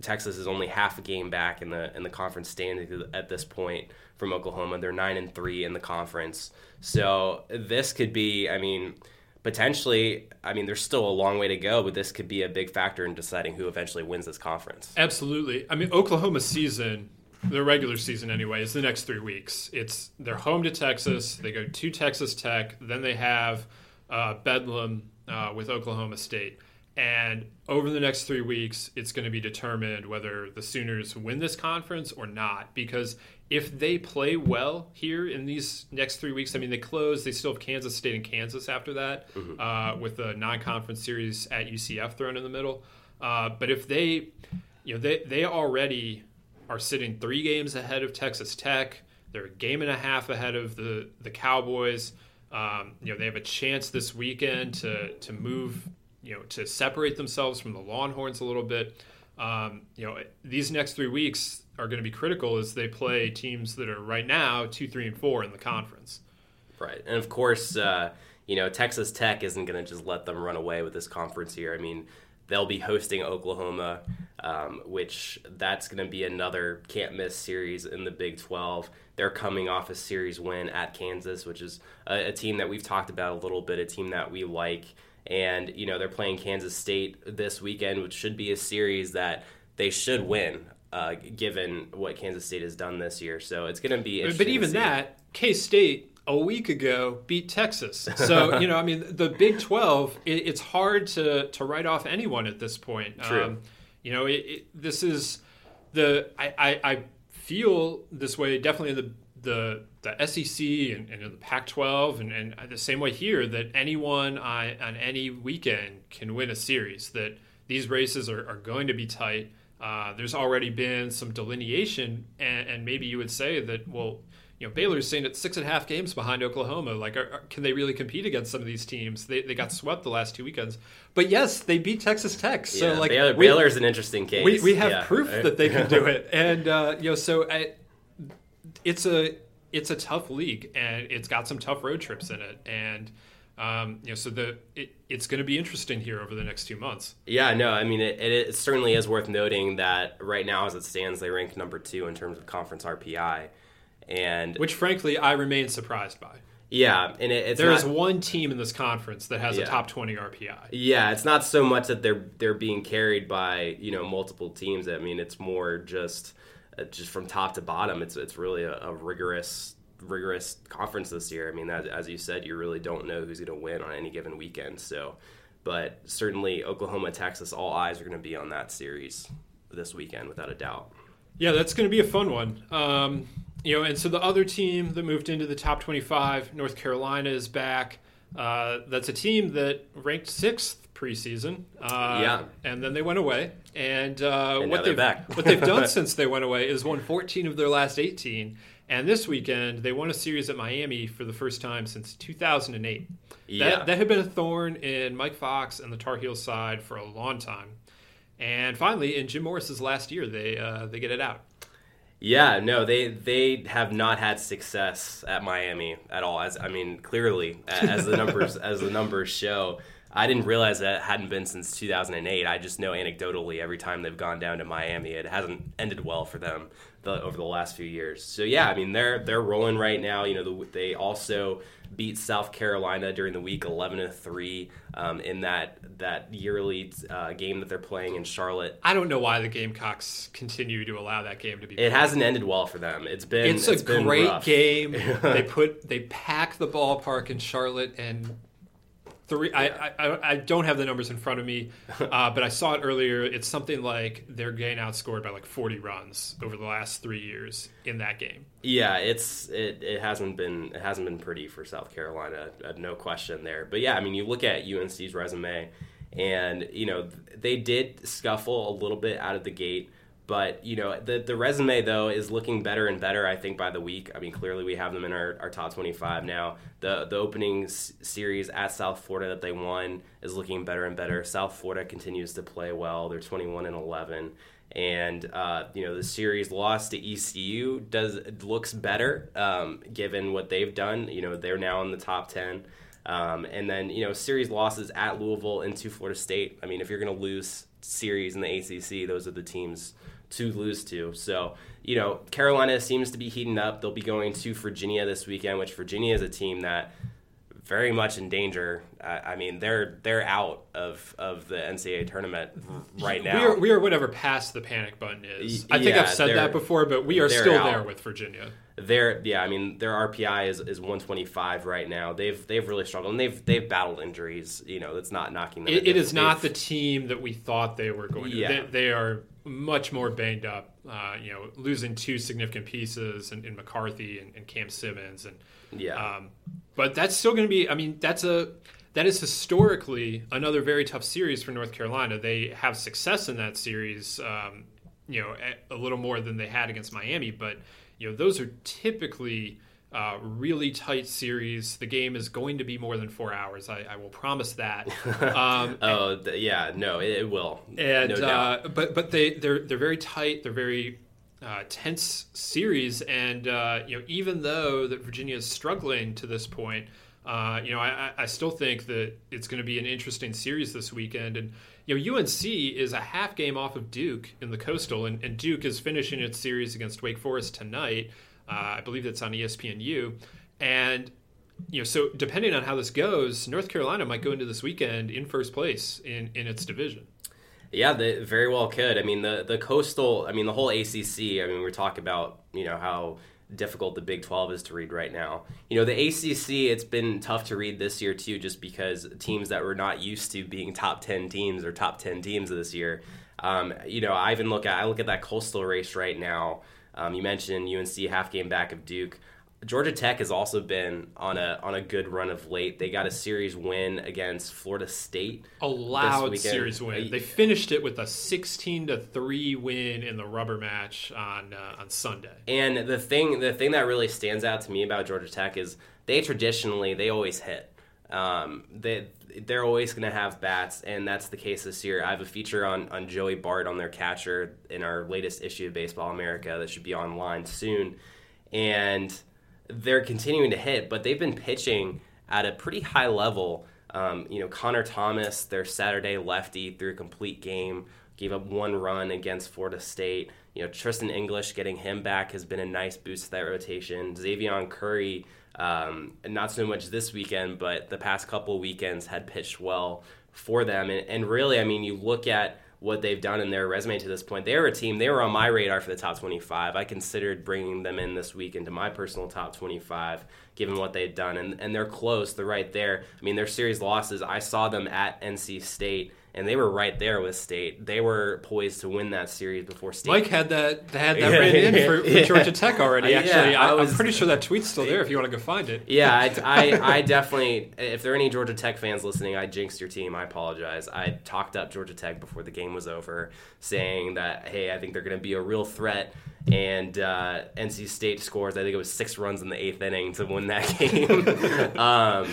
Speaker 3: Texas is only half a game back in the in the conference standings at this point from Oklahoma. They're nine and three in the conference. So this could be, I mean, potentially. I mean, there's still a long way to go, but this could be a big factor in deciding who eventually wins this conference.
Speaker 2: Absolutely. I mean, Oklahoma season, their regular season anyway, is the next three weeks. It's they're home to Texas. They go to Texas Tech. Then they have uh, Bedlam uh, with Oklahoma State. And over the next three weeks, it's going to be determined whether the Sooners win this conference or not. Because if they play well here in these next three weeks, I mean, they close. They still have Kansas State and Kansas after that, uh, with the non-conference series at UCF thrown in the middle. Uh, but if they, you know, they they already are sitting three games ahead of Texas Tech. They're a game and a half ahead of the the Cowboys. Um, you know, they have a chance this weekend to to move, you know, to separate themselves from the Longhorns a little bit. Um, you know, these next three weeks are going to be critical as they play teams that are right now two, three, and four in the conference.
Speaker 3: Right. And of course, uh, you know, Texas Tech isn't going to just let them run away with this conference here. I mean, they'll be hosting Oklahoma, um, which that's going to be another can't miss series in the Big 12. They're coming off a series win at Kansas, which is a, a team that we've talked about a little bit, a team that we like. And, you know, they're playing Kansas State this weekend, which should be a series that they should win. Uh, given what Kansas State has done this year, so it's going to be.
Speaker 2: But even that, K State a week ago beat Texas. So you know, I mean, the Big Twelve. It, it's hard to to write off anyone at this point. Um,
Speaker 3: True.
Speaker 2: you know, it, it, this is the I, I I feel this way definitely in the the the SEC and, and the Pac-12 and, and the same way here that anyone on, on any weekend can win a series. That these races are, are going to be tight. Uh, there's already been some delineation, and, and maybe you would say that well, you know, Baylor's saying it's six and a half games behind Oklahoma. Like, are, are- can they really compete against some of these teams? They, they got swept the last two weekends, but yes, they beat Texas Tech. So
Speaker 3: yeah,
Speaker 2: like,
Speaker 3: Baylor,
Speaker 2: we-
Speaker 3: Baylor's an interesting case.
Speaker 2: we, we have
Speaker 3: Yeah.
Speaker 2: proof that they can do it and uh, you know so I, it's a it's a tough league and it's got some tough road trips in it and um, you know so the it, it's going to be interesting here over the next two months
Speaker 3: Yeah, no, I mean, it, it certainly is worth noting that right now, as it stands, they rank number two in terms of conference RPI. And
Speaker 2: which frankly i remain surprised by
Speaker 3: yeah, and it, it's
Speaker 2: there
Speaker 3: not,
Speaker 2: is one team in this conference that has
Speaker 3: Yeah.
Speaker 2: a top 20 rpi
Speaker 3: Yeah, it's not so much that they're they're being carried by you know multiple teams. I mean, it's more just uh, just from top to bottom. It's it's really a, a rigorous rigorous conference this year. I mean, as, as you said, you really don't know who's going to win on any given weekend. So, but certainly Oklahoma, Texas, all eyes are going to be on that series this weekend without a doubt.
Speaker 2: Yeah, that's going to be a fun one. Um, you know, and so the other team that moved into the top 25, North Carolina, is back. Uh, that's a team that ranked sixth preseason. Uh,
Speaker 3: Yeah.
Speaker 2: and then they went away. And, uh,
Speaker 3: And
Speaker 2: what
Speaker 3: they're
Speaker 2: they've
Speaker 3: back.
Speaker 2: what they've done since they went away is won 14 of their last 18. And this weekend, they won a series at Miami for the first time since 2008.
Speaker 3: Yeah.
Speaker 2: That, that had been a thorn in Mike Fox and the Tar Heels side for a long time. And finally, in Jim Morris's last year, they uh, they get it out.
Speaker 3: Yeah, no, they they have not had success at Miami at all. As I mean, clearly, as the numbers as the numbers show, I didn't realize that hadn't been since 2008. I just know anecdotally every time they've gone down to Miami, it hasn't ended well for them the, over the last few years. So yeah, I mean they're they're rolling right now. You know the, they also beat South Carolina during the week 11 to three um, in that that yearly uh, game that they're playing in Charlotte.
Speaker 2: I don't know why the Gamecocks continue to allow that game to be.
Speaker 3: It played. hasn't ended well for them. It's been
Speaker 2: it's,
Speaker 3: it's
Speaker 2: a
Speaker 3: been
Speaker 2: great
Speaker 3: rough.
Speaker 2: game. they put they pack the ballpark in Charlotte and three. I, I I don't have the numbers in front of me, uh, but I saw it earlier. It's something like they're getting outscored by like 40 runs over the last three years in that game.
Speaker 3: Yeah, it's it, it hasn't been it hasn't been pretty for South Carolina, uh, no question there. But yeah, I mean, you look at UNC's resume, and you know they did scuffle a little bit out of the gate. But you know the the resume though is looking better and better. I think by the week. I mean, clearly we have them in our, our top twenty five now. The the opening s- series at South Florida that they won is looking better and better. South Florida continues to play well. They're twenty one and eleven, and uh, you know the series loss to ECU does looks better um, given what they've done. You know they're now in the top ten. Um, and then you know series losses at Louisville and to Florida State. I mean, if you're going to lose series in the ACC, those are the teams to lose to. So, you know, Carolina seems to be heating up. They'll be going to Virginia this weekend, which Virginia is a team that very much in danger. I mean, they're they're out of, of the NCAA tournament right now.
Speaker 2: We are, we are whatever past the panic button is. I think
Speaker 3: Yeah,
Speaker 2: I've said that before, but we are still
Speaker 3: out.
Speaker 2: there with Virginia.
Speaker 3: Their yeah, I mean their RPI is, is 125 right now. They've they've really struggled and they've they've battled injuries. You know, that's not knocking them.
Speaker 2: It, it is not the team that we thought they were going to.
Speaker 3: Yeah.
Speaker 2: They, they are much more banged up. Uh, you know, losing two significant pieces in, in McCarthy and, and Cam Simmons, and
Speaker 3: yeah.
Speaker 2: um, but that's still going to be. I mean, that's a that is historically another very tough series for North Carolina. They have success in that series. Um, you know, a, a little more than they had against Miami, but you know, those are typically. Uh, really tight series. The game is going to be more than four hours. I, I will promise that. Um,
Speaker 3: oh th- yeah, no, it, it will.
Speaker 2: and
Speaker 3: no doubt.
Speaker 2: uh, but but they they're they're very tight. They're very uh, tense series, and uh, you know even though that Virginia is struggling to this point, uh, you know I, I I still think that it's going to be an interesting series this weekend. And you know UNC is a half game off of Duke in the Coastal, and, and Duke is finishing its series against Wake Forest tonight. Uh, I believe that's on ESPNU, and you know, so depending on how this goes, North Carolina might go into this weekend in first place in, in its division.
Speaker 3: Yeah, they very well could. I mean, the the coastal. I mean, the whole ACC. I mean, we're talking about you know how difficult the Big Twelve is to read right now. You know, the ACC. It's been tough to read this year too, just because teams that were not used to being top ten teams or top ten teams this year. Um, you know, I even look at I look at that coastal race right now. Um, you mentioned UNC half game back of Duke. Georgia Tech has also been on a on a good run of late. They got a series win against Florida State.
Speaker 2: A loud series win. They finished it with a 16 to 3 win in the rubber match on uh, on Sunday.
Speaker 3: And the thing, the thing that really stands out to me about Georgia Tech is they traditionally they always hit. Um, they they're always going to have bats, and that's the case this year. I have a feature on on Joey Bart on their catcher in our latest issue of Baseball America that should be online soon, and they're continuing to hit, but they've been pitching at a pretty high level. Um, you know, Connor Thomas, their Saturday lefty, through a complete game, gave up one run against Florida State. You know, Tristin English getting him back has been a nice boost to that rotation. Xavier Curry, um, not so much this weekend, but the past couple weekends had pitched well for them. And, and really, I mean, you look at what they've done in their resume to this point. They were a team, they were on my radar for the top 25. I considered bringing them in this week into my personal top 25, given what they've done. And, and they're close, they're right there. I mean, their series losses, I saw them at NC State. And they were right there with State. They were poised to win that series before State.
Speaker 2: Mike had that had that
Speaker 3: Yeah.
Speaker 2: written in for, for
Speaker 3: Yeah.
Speaker 2: Georgia Tech already.
Speaker 3: Yeah,
Speaker 2: Actually,
Speaker 3: I
Speaker 2: I, am pretty sure that tweet's still there. If you want to go find it.
Speaker 3: Yeah, I, I, I definitely. If there are any Georgia Tech fans listening, I jinxed your team. I apologize. I talked up Georgia Tech before the game was over, saying that hey, I think they're going to be a real threat. And uh, NC State scores. I think it was six runs in the eighth inning to win that game. um,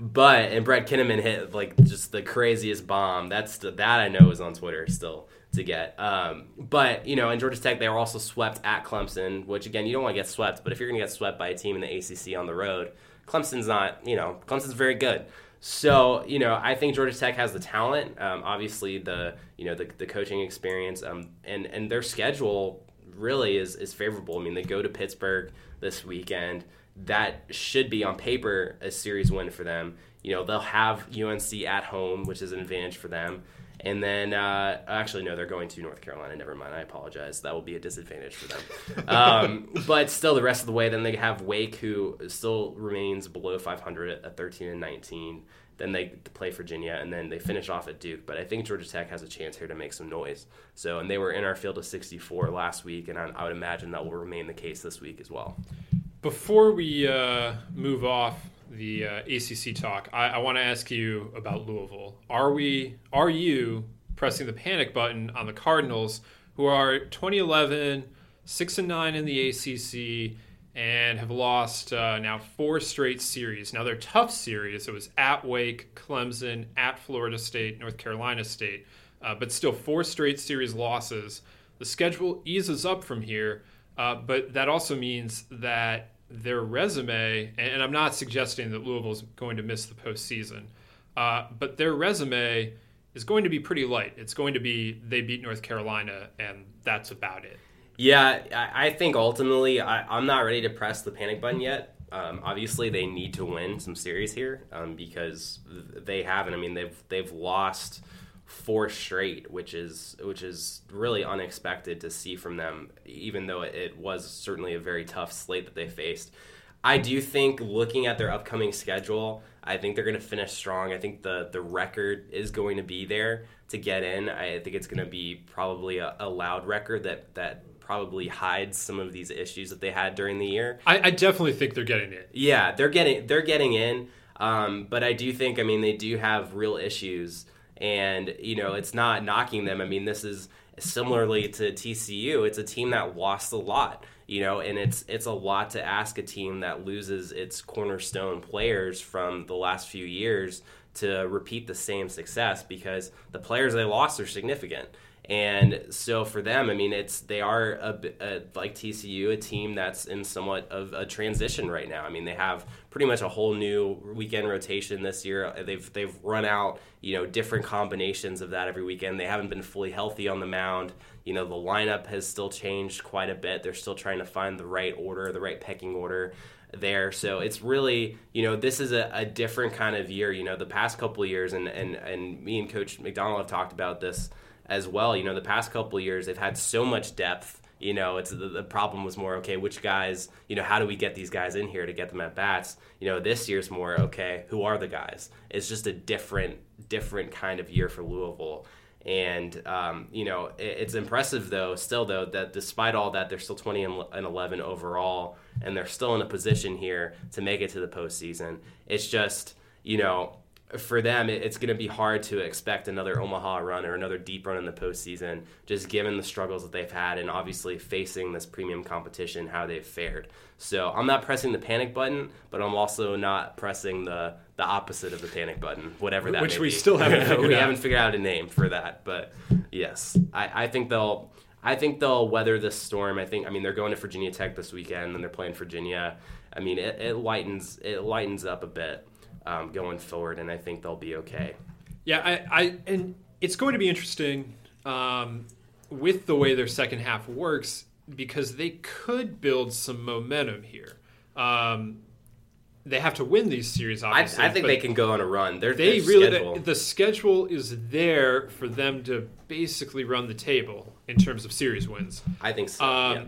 Speaker 3: but and Brett Kinneman hit like just the craziest bomb. That's the, that I know is on Twitter still to get. Um, but you know, in Georgia Tech, they were also swept at Clemson, which again, you don't want to get swept. But if you're going to get swept by a team in the ACC on the road, Clemson's not. You know, Clemson's very good. So you know, I think Georgia Tech has the talent. Um, obviously, the you know the, the coaching experience, um, and and their schedule really is is favorable. I mean, they go to Pittsburgh this weekend. That should be on paper a series win for them. You know, they'll have UNC at home, which is an advantage for them. And then, uh, actually, no, they're going to North Carolina. Never mind. I apologize. That will be a disadvantage for them. um, but still, the rest of the way, then they have Wake, who still remains below 500 at 13 and 19. Then they play Virginia, and then they finish off at Duke. But I think Georgia Tech has a chance here to make some noise. So, and they were in our field of 64 last week, and I, I would imagine that will remain the case this week as well.
Speaker 2: Before we uh, move off the uh, ACC talk, I, I want to ask you about Louisville. Are we? Are you pressing the panic button on the Cardinals, who are 2011 six and nine in the ACC and have lost uh, now four straight series. Now they're tough series. It was at Wake, Clemson, at Florida State, North Carolina State, uh, but still four straight series losses. The schedule eases up from here, uh, but that also means that their resume, and I'm not suggesting that Louisville's going to miss the postseason, uh, but their resume is going to be pretty light. It's going to be they beat North Carolina, and that's about it.
Speaker 3: Yeah, I, think ultimately I, am not ready to press the panic button yet. Um, obviously, they need to win some series here um, because they haven't. I mean, they've they've lost four straight, which is which is really unexpected to see from them. Even though it was certainly a very tough slate that they faced, I do think looking at their upcoming schedule, I think they're going to finish strong. I think the the record is going to be there to get in. I think it's going to be probably a, a loud record that that probably hides some of these issues that they had during the year.
Speaker 2: I, I definitely think they're getting in.
Speaker 3: Yeah, they're getting they're getting in. Um, but I do think I mean they do have real issues, and you know it's not knocking them. I mean this is similarly to TCU. It's a team that lost a lot, you know, and it's it's a lot to ask a team that loses its cornerstone players from the last few years to repeat the same success because the players they lost are significant. And so for them, I mean, it's they are a, a, like TCU, a team that's in somewhat of a transition right now. I mean, they have pretty much a whole new weekend rotation this year. They've they've run out you know different combinations of that every weekend. They haven't been fully healthy on the mound. You know, the lineup has still changed quite a bit. They're still trying to find the right order, the right pecking order there. So it's really, you know, this is a, a different kind of year. You know, the past couple years, and, and, and me and Coach McDonnell have talked about this as well. You know, the past couple years they've had so much depth. You know, it's the, the, problem was more okay. Which guys? You know, how do we get these guys in here to get them at bats? You know, this year's more okay. Who are the guys? It's just a different, different kind of year for Louisville. And um, you know, it, it's impressive though, still though, that despite all that, they're still 20 and 11 overall, and they're still in a position here to make it to the postseason. It's just, you know, for them, it's going to be hard to expect another Omaha run or another deep run in the postseason, just given the struggles that they've had and obviously facing this premium competition, how they've fared. So I'm not pressing the panic button, but I'm also not pressing the the opposite of the panic button, whatever that.
Speaker 2: Which
Speaker 3: we
Speaker 2: be. still haven't figured
Speaker 3: we
Speaker 2: out.
Speaker 3: haven't figured out a name for that, but yes, I, I think they'll. I think they'll weather this storm. I think. I mean, they're going to Virginia Tech this weekend, and they're playing Virginia. I mean, it, it lightens it lightens up a bit um, going forward, and I think they'll be okay.
Speaker 2: Yeah, I, I and it's going to be interesting um, with the way their second half works because they could build some momentum here. Um, they have to win these series, obviously.
Speaker 3: I, I think they can go on a run. They're,
Speaker 2: they really schedule. The, the, schedule is there for them to basically run the table in terms of series wins.
Speaker 3: I think so.
Speaker 2: Um,
Speaker 3: yeah.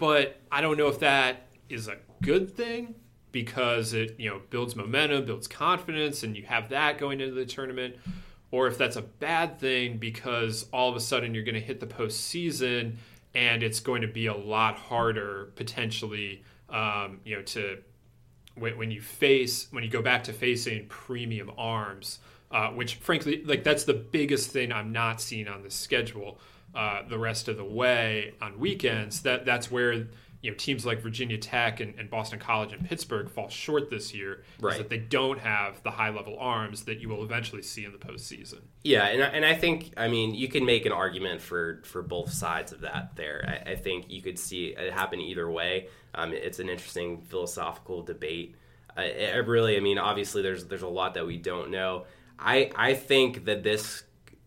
Speaker 2: But I don't know if that is a good thing because it you know builds momentum, builds confidence, and you have that going into the tournament, or if that's a bad thing because all of a sudden you're going to hit the postseason and it's going to be a lot harder potentially, um, you know, to when, when, you face when you go back to facing premium arms, uh, which frankly, like that's the biggest thing I'm not seeing on the schedule. Uh, the rest of the way on weekends, that that's where you know teams like Virginia Tech and, and, Boston College and Pittsburgh fall short this year right. is that they don't have the high level arms that you will eventually see in the postseason.
Speaker 3: Yeah, and, and I think I mean you can make an argument for for both sides of that. There, I, I think you could see it happen either way. Um, it's an interesting philosophical debate. I, I really, I mean, obviously, there's there's a lot that we don't know. I I think that this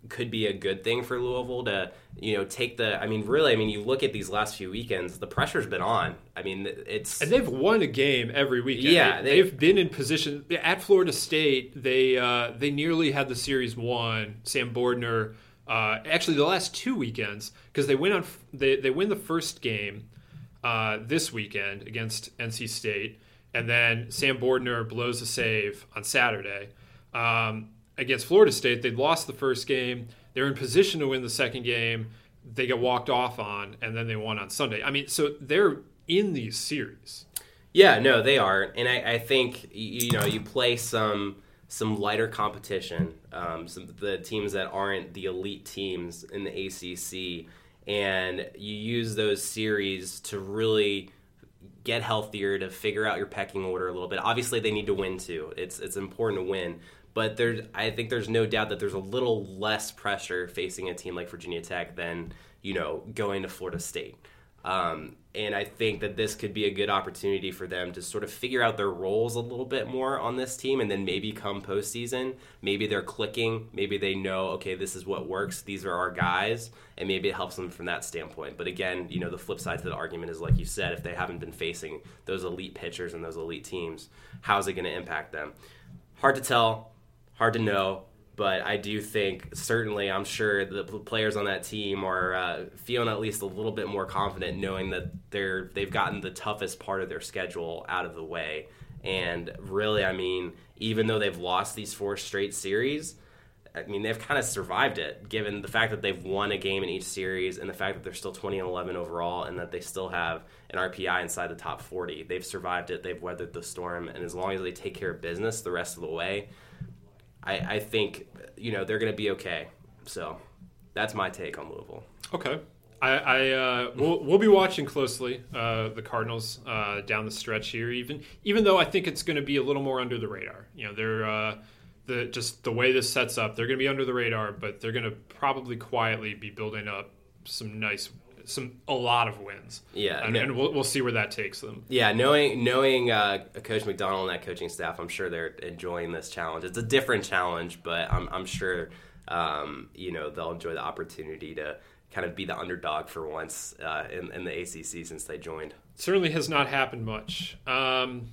Speaker 3: could be a good thing for Louisville to you know take the. I mean, really, I mean, you look at these last few weekends, the pressure's been on. I mean, it's
Speaker 2: and they've won a game every weekend.
Speaker 3: Yeah,
Speaker 2: they, have been in position at Florida State. They uh, they nearly had the series won. Sam Bordner. Uh, actually, the last two weekends because they win on they they win the first game uh, this weekend against NC State, and then Sam Bordner blows a save on Saturday. Um, against Florida State, they'd lost the first game. They're in position to win the second game. They get walked off on, and then they won on Sunday. I mean, so they're in these series.
Speaker 3: Yeah, no, they are, and I, I think you know you play some some lighter competition, um, some the teams that aren't the elite teams in the ACC, and you use those series to really get healthier to figure out your pecking order a little bit. Obviously, they need to win too. It's it's important to win, but there's I think there's no doubt that there's a little less pressure facing a team like Virginia Tech than you know going to Florida State. Um, and I think that this could be a good opportunity for them to sort of figure out their roles a little bit more on this team, and then maybe come postseason, maybe they're clicking, maybe they know, okay, this is what works, these are our guys, and maybe it helps them from that standpoint. But again, you know, the flip side to the argument is, like you said, if they haven't been facing those elite pitchers and those elite teams, how's it going to impact them? Hard to tell hard to know. But I do think certainly, I'm sure the players on that team are uh, feeling at least a little bit more confident, knowing that they're they've gotten the toughest part of their schedule out of the way. And really, I mean, even though they've lost these four straight series, I mean, they've kind of survived it, given the fact that they've won a game in each series and the fact that they're still 20 and 11 overall and that they still have an RPI inside the top 40. They've survived it, they've weathered the storm, and as long as they take care of business the rest of the way, I, I think you know they're going to be okay. So that's my take on Louisville.
Speaker 2: Okay. I, I uh, we'll, we'll be watching closely uh, the Cardinals uh, down the stretch here. Even even though I think it's going to be a little more under the radar. You know, they're uh, the just the way this sets up. They're going to be under the radar, but they're going to probably quietly be building up some nice some a lot of wins.
Speaker 3: Yeah,
Speaker 2: and,
Speaker 3: no,
Speaker 2: and we'll, we'll see where that takes them.
Speaker 3: Yeah, knowing knowing uh, Coach McDonnell and that coaching staff, I'm sure they're enjoying this challenge. It's a different challenge, but I'm I'm sure um, you know they'll enjoy the opportunity to kind of be the underdog for once uh, in, in, the ACC since they joined.
Speaker 2: Certainly has not happened much. Um,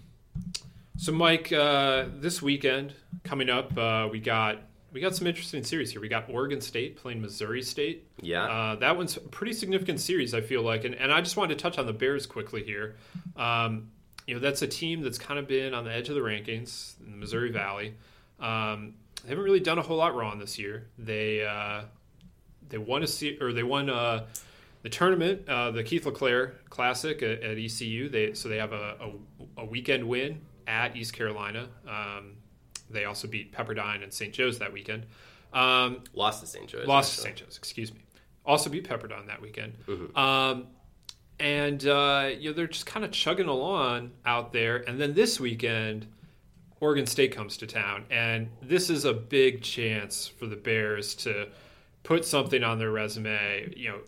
Speaker 2: so, Mike, uh, this weekend coming up, uh, we got we got some interesting series here. We got Oregon State playing Missouri State.
Speaker 3: Yeah,
Speaker 2: uh, that one's a pretty significant series. I feel like, and, and I just wanted to touch on the Bears quickly here. Um, you know, that's a team that's kind of been on the edge of the rankings in the Missouri Valley. Um, they haven't really done a whole lot wrong this year. They uh, they won a se- or they won uh, the tournament, uh, the Keith LeClair Classic at, at, ECU. They so they have a, a, a weekend win at East Carolina. Um, they also beat Pepperdine and St. Joe's that weekend. Um,
Speaker 3: lost to St. Joe's.
Speaker 2: Lost to St. Joe's, excuse me. Also beat Pepperdine that weekend. Mm-hmm. Um, and uh, you know they're just kind of chugging along out there. And then this weekend, Oregon State comes to town, and this is a big chance for the Bears to put something on their resume. You know,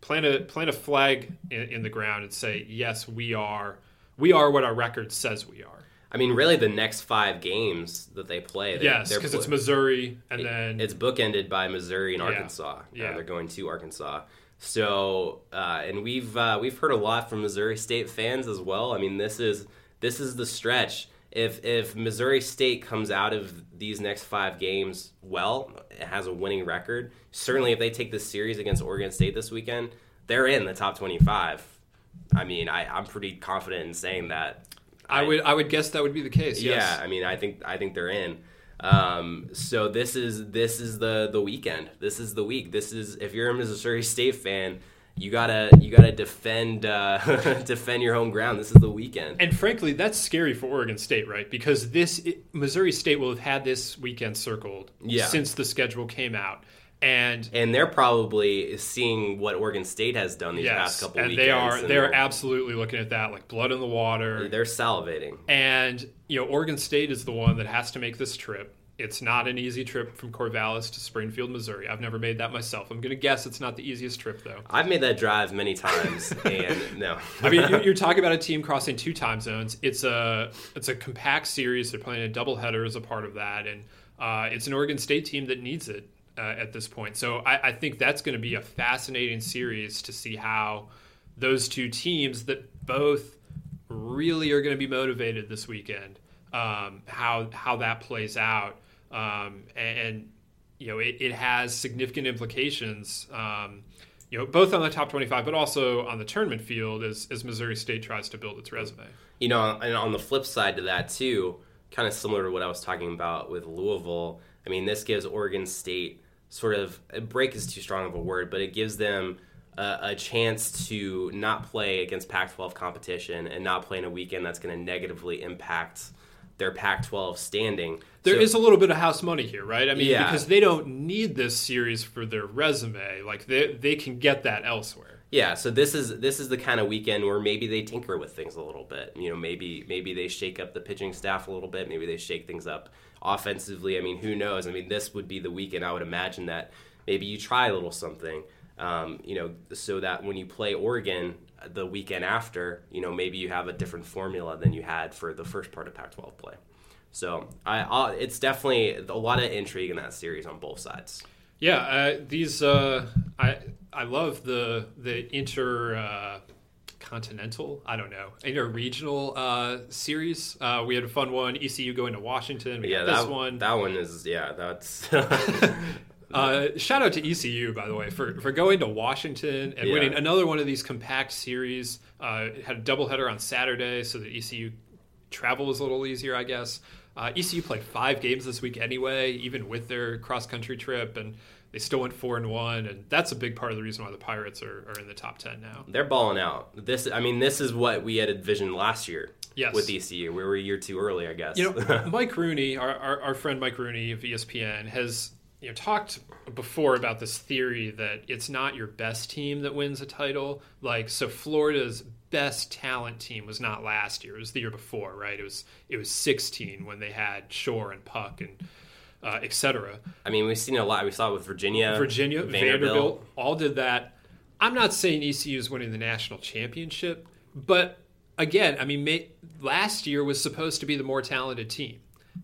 Speaker 2: plant a plant a flag in, in the ground and say, yes, we are we are what our record says we are.
Speaker 3: I mean, really, the next five games that they play, they,
Speaker 2: yes, because it's Missouri, and
Speaker 3: it,
Speaker 2: then
Speaker 3: it's bookended by Missouri and Arkansas. Uh,
Speaker 2: yeah, uh,
Speaker 3: they're going to Arkansas. So, uh, and we've uh, we've heard a lot from Missouri State fans as well. I mean, this is this is the stretch. If if Missouri State comes out of these next five games well, it has a winning record. Certainly, if they take this series against Oregon State this weekend, they're in the top twenty-five. I mean, I, I'm pretty confident in saying that.
Speaker 2: I, would I would guess that would be the case.
Speaker 3: Yes.
Speaker 2: Yeah,
Speaker 3: I mean, I think I think they're in. Um, so this is this is the the weekend. This is the week. This is if you're a Missouri State fan, you gotta you gotta defend uh, defend your home ground. This is the weekend.
Speaker 2: And frankly, that's scary for Oregon State, right? Because this Missouri State will have had this weekend circled
Speaker 3: yeah.
Speaker 2: since the schedule came out and
Speaker 3: and they're probably seeing what Oregon State has done these
Speaker 2: yes,
Speaker 3: past couple
Speaker 2: and
Speaker 3: weekends.
Speaker 2: they are they are absolutely looking at that like blood in the water.
Speaker 3: They're salivating.
Speaker 2: And you know, Oregon State is the one that has to make this trip. It's not an easy trip from Corvallis to Springfield, Missouri. I've never made that myself. I'm going to guess it's not the easiest trip, though.
Speaker 3: I've made that drive many times, and no.
Speaker 2: I mean, you're, you're talking about a team crossing two time zones. It's a it's a compact series. They're playing a doubleheader as a part of that, and uh, it's an Oregon State team that needs it uh, at this point. So I, I think that's going to be a fascinating series to see how those two teams that both really are going to be motivated this weekend, um, how how that plays out, um, and, and, you know it, it, has significant implications. Um, you know, both on the top 25, but also on the tournament field as, as Missouri State tries to build its resume.
Speaker 3: You know, and on the flip side to that, too, kind of similar to what I was talking about with Louisville, I mean, this gives Oregon State sort of a break is too strong of a word, but it gives them a, a chance to not play against Pac 12 competition and not play in a weekend that's going to negatively impact their Pac 12 standing.
Speaker 2: There so, is a little bit of house money here, right? I mean, yeah. because they don't need this series for their resume. Like, they, they can get that elsewhere.
Speaker 3: Yeah, so this is this is the kind of weekend where maybe they tinker with things a little bit. You know, maybe maybe they shake up the pitching staff a little bit. Maybe they shake things up offensively. I mean, who knows? I mean, this would be the weekend I would imagine that maybe you try a little something um, you know, so that when you play Oregon the weekend after, you know, maybe you have a different formula than you had for the first part of Pac-12 play. So I, I'll, it's definitely a lot of intrigue in that series on both sides.
Speaker 2: Yeah, uh, these uh, I I love the the inter. Uh, continental, I don't know, inter-regional uh, series. Uh, we had a fun one. ECU going to Washington. We
Speaker 3: yeah,
Speaker 2: this
Speaker 3: that,
Speaker 2: one.
Speaker 3: That one is yeah. That's
Speaker 2: Uh, shout out to ECU, by the way, for, for going to Washington and yeah. winning another one of these compact series. Uh, had a doubleheader on Saturday, so the ECU travel was a little easier, I guess. Uh, ECU played five games this week anyway, even with their cross country trip, and they still went four and one, and that's a big part of the reason why the Pirates are, are in the top ten now.
Speaker 3: They're balling out. This, I mean, this is what we had envisioned last year.
Speaker 2: Yes.
Speaker 3: with ECU, we were a year too early, I guess.
Speaker 2: You know, Mike Rooney, our, our, our friend Mike Rooney of ESPN, has you know talked before about this theory that it's not your best team that wins a title. Like so, Florida's best talent team was not last year; it was the year before, right? It was it was 16 when they had Shore and Puk and uh, etc.
Speaker 3: I mean, we've seen a lot. We saw it with Virginia,
Speaker 2: Virginia, Vanderbilt. Vanderbilt, all did that. I'm not saying ECU is winning the national championship, but again, I mean, may, last year was supposed to be the more talented team.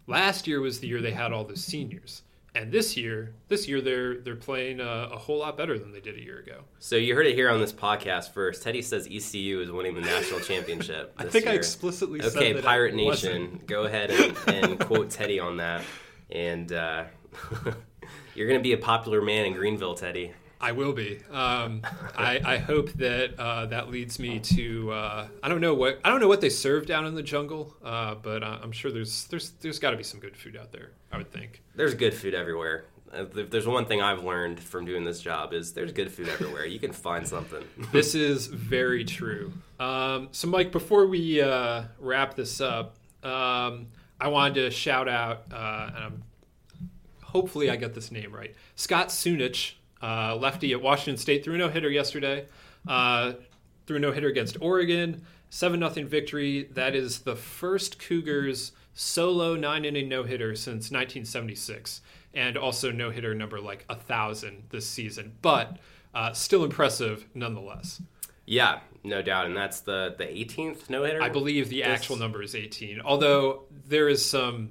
Speaker 2: Last year was the year they had all the seniors and this year, this year they're they're playing a, a, whole lot better than they did a year ago.
Speaker 3: So you heard it here on this podcast first. Teddy says ECU is winning the national championship.
Speaker 2: I think
Speaker 3: year.
Speaker 2: I explicitly
Speaker 3: okay,
Speaker 2: said
Speaker 3: Okay, Pirate Nation, go ahead and, and quote Teddy on that, and uh, you're going to be a popular man in Greenville, Teddy.
Speaker 2: I will be. Um, I, I, hope that uh, that leads me to. Uh, I don't know what I don't know what they serve down in the jungle, uh, but uh, I'm sure there's there's there's got to be some good food out there. I would think
Speaker 3: there's good food everywhere. If there's one thing I've learned from doing this job is there's good food everywhere. You can find something.
Speaker 2: this is very true. Um, so, Mike, before we uh, wrap this up, um, I wanted to shout out, uh, and I'm, hopefully I get this name right, Scott Sunitsch uh, lefty at Washington State threw no hitter yesterday. Uh, threw no hitter against Oregon. Seven nothing victory. That is the first Cougars solo nine inning no hitter since 1976, and also no hitter number like a thousand this season. But uh, still impressive nonetheless.
Speaker 3: Yeah, no doubt, and that's the the 18th no hitter.
Speaker 2: I believe the this... actual number is 18, although there is some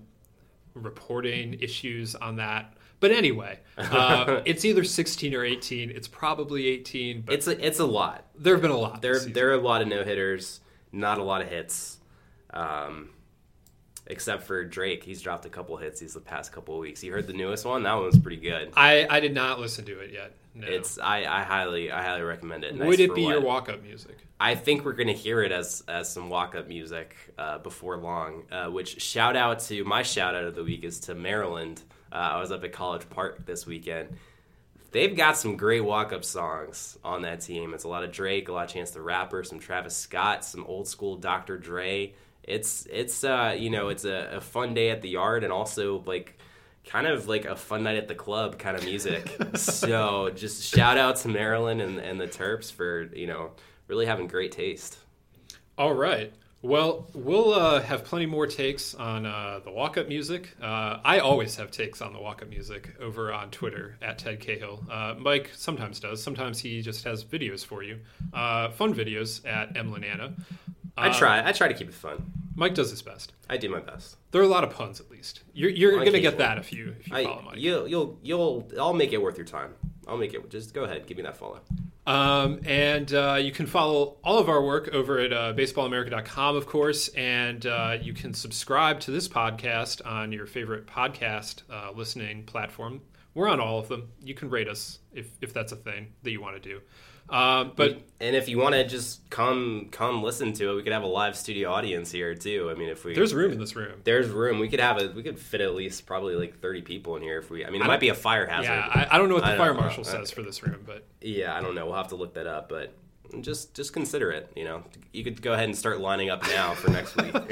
Speaker 2: reporting issues on that. But anyway, uh, it's either 16 or 18. It's probably 18. But
Speaker 3: it's a, it's a lot.
Speaker 2: There have been a lot.
Speaker 3: There there are a lot of no hitters, not a lot of hits. Um, except for Drake, he's dropped a couple hits these the past couple of weeks. You heard the newest one? That one was pretty good.
Speaker 2: I, I did not listen to it yet. No.
Speaker 3: It's I, I highly I highly recommend it.
Speaker 2: Nice Would it be what? your walk up music?
Speaker 3: I think we're gonna hear it as as some walk up music uh, before long. Uh, which shout out to my shout out of the week is to Maryland. Uh, I was up at College Park this weekend. They've got some great walk-up songs on that team. It's a lot of Drake, a lot of Chance the Rapper, some Travis Scott, some old school Dr. Dre. It's it's uh, you know it's a, a fun day at the yard and also like kind of like a fun night at the club kind of music. so just shout out to Maryland and, and the Terps for you know really having great taste.
Speaker 2: All right. Well, we'll uh, have plenty more takes on uh, the walk up music. Uh, I always have takes on the walk up music over on Twitter at Ted Cahill. Uh, Mike sometimes does. Sometimes he just has videos for you, uh, fun videos at MLananna.
Speaker 3: I try. I try to keep it fun.
Speaker 2: Mike does his best.
Speaker 3: I do my best.
Speaker 2: There are a lot of puns, at least. You're, you're going to get that if you if you
Speaker 3: I,
Speaker 2: follow Mike.
Speaker 3: you'll, you'll, you'll. I'll make it worth your time. I'll make it. Just go ahead, give me that follow.
Speaker 2: Um, and uh, you can follow all of our work over at uh, baseballamerica.com, of course, and uh, you can subscribe to this podcast on your favorite podcast uh, listening platform. We're on all of them. You can rate us if, if that's a thing that you want to do. Um, but
Speaker 3: And if you want to just come, come listen to it, we could have a live studio audience here too. I mean, if we
Speaker 2: there's room in this room.
Speaker 3: there's room, we could have a, we could fit at least probably like thirty people in here if we. I mean, it might be a fire hazard.
Speaker 2: Yeah, I, I don't know what the fire marshal says for this room, but
Speaker 3: Yeah, I don't know. We'll have to look that up, but just just consider it. You know, you could go ahead and start lining up now for next week.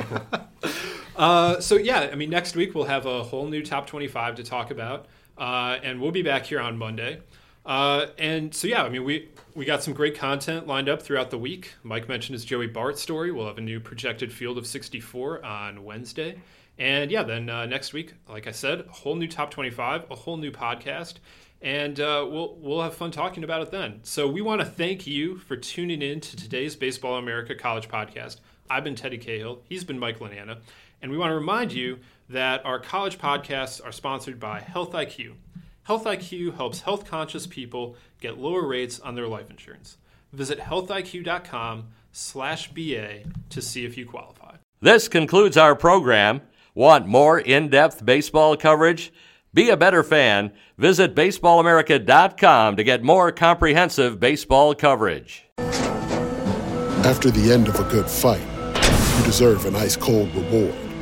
Speaker 2: Uh, so yeah, I mean, next week we'll have a whole new top 25 to talk about, uh, and we'll be back here on Monday. Uh, and so yeah, I mean, we we got some great content lined up throughout the week. Mike mentioned his Joey Bart story. We'll have a new projected field of 64 on Wednesday, and yeah, then uh, next week, like I said, a whole new top 25, a whole new podcast. And uh, we'll we'll have fun talking about it then. So we want to thank you for tuning in to today's Baseball America College podcast. I've been Teddy Cahill. He's been Mike Lananna. And we want to remind you that our college podcasts are sponsored by Health IQ. Health IQ helps health conscious people get lower rates on their life insurance. Visit healthiq.com slash BA to see if you qualify.
Speaker 1: This concludes our program. Want more in depth baseball coverage? Be a better fan. Visit baseballamerica.com to get more comprehensive baseball coverage.
Speaker 4: After the end of a good fight, you deserve an ice cold reward.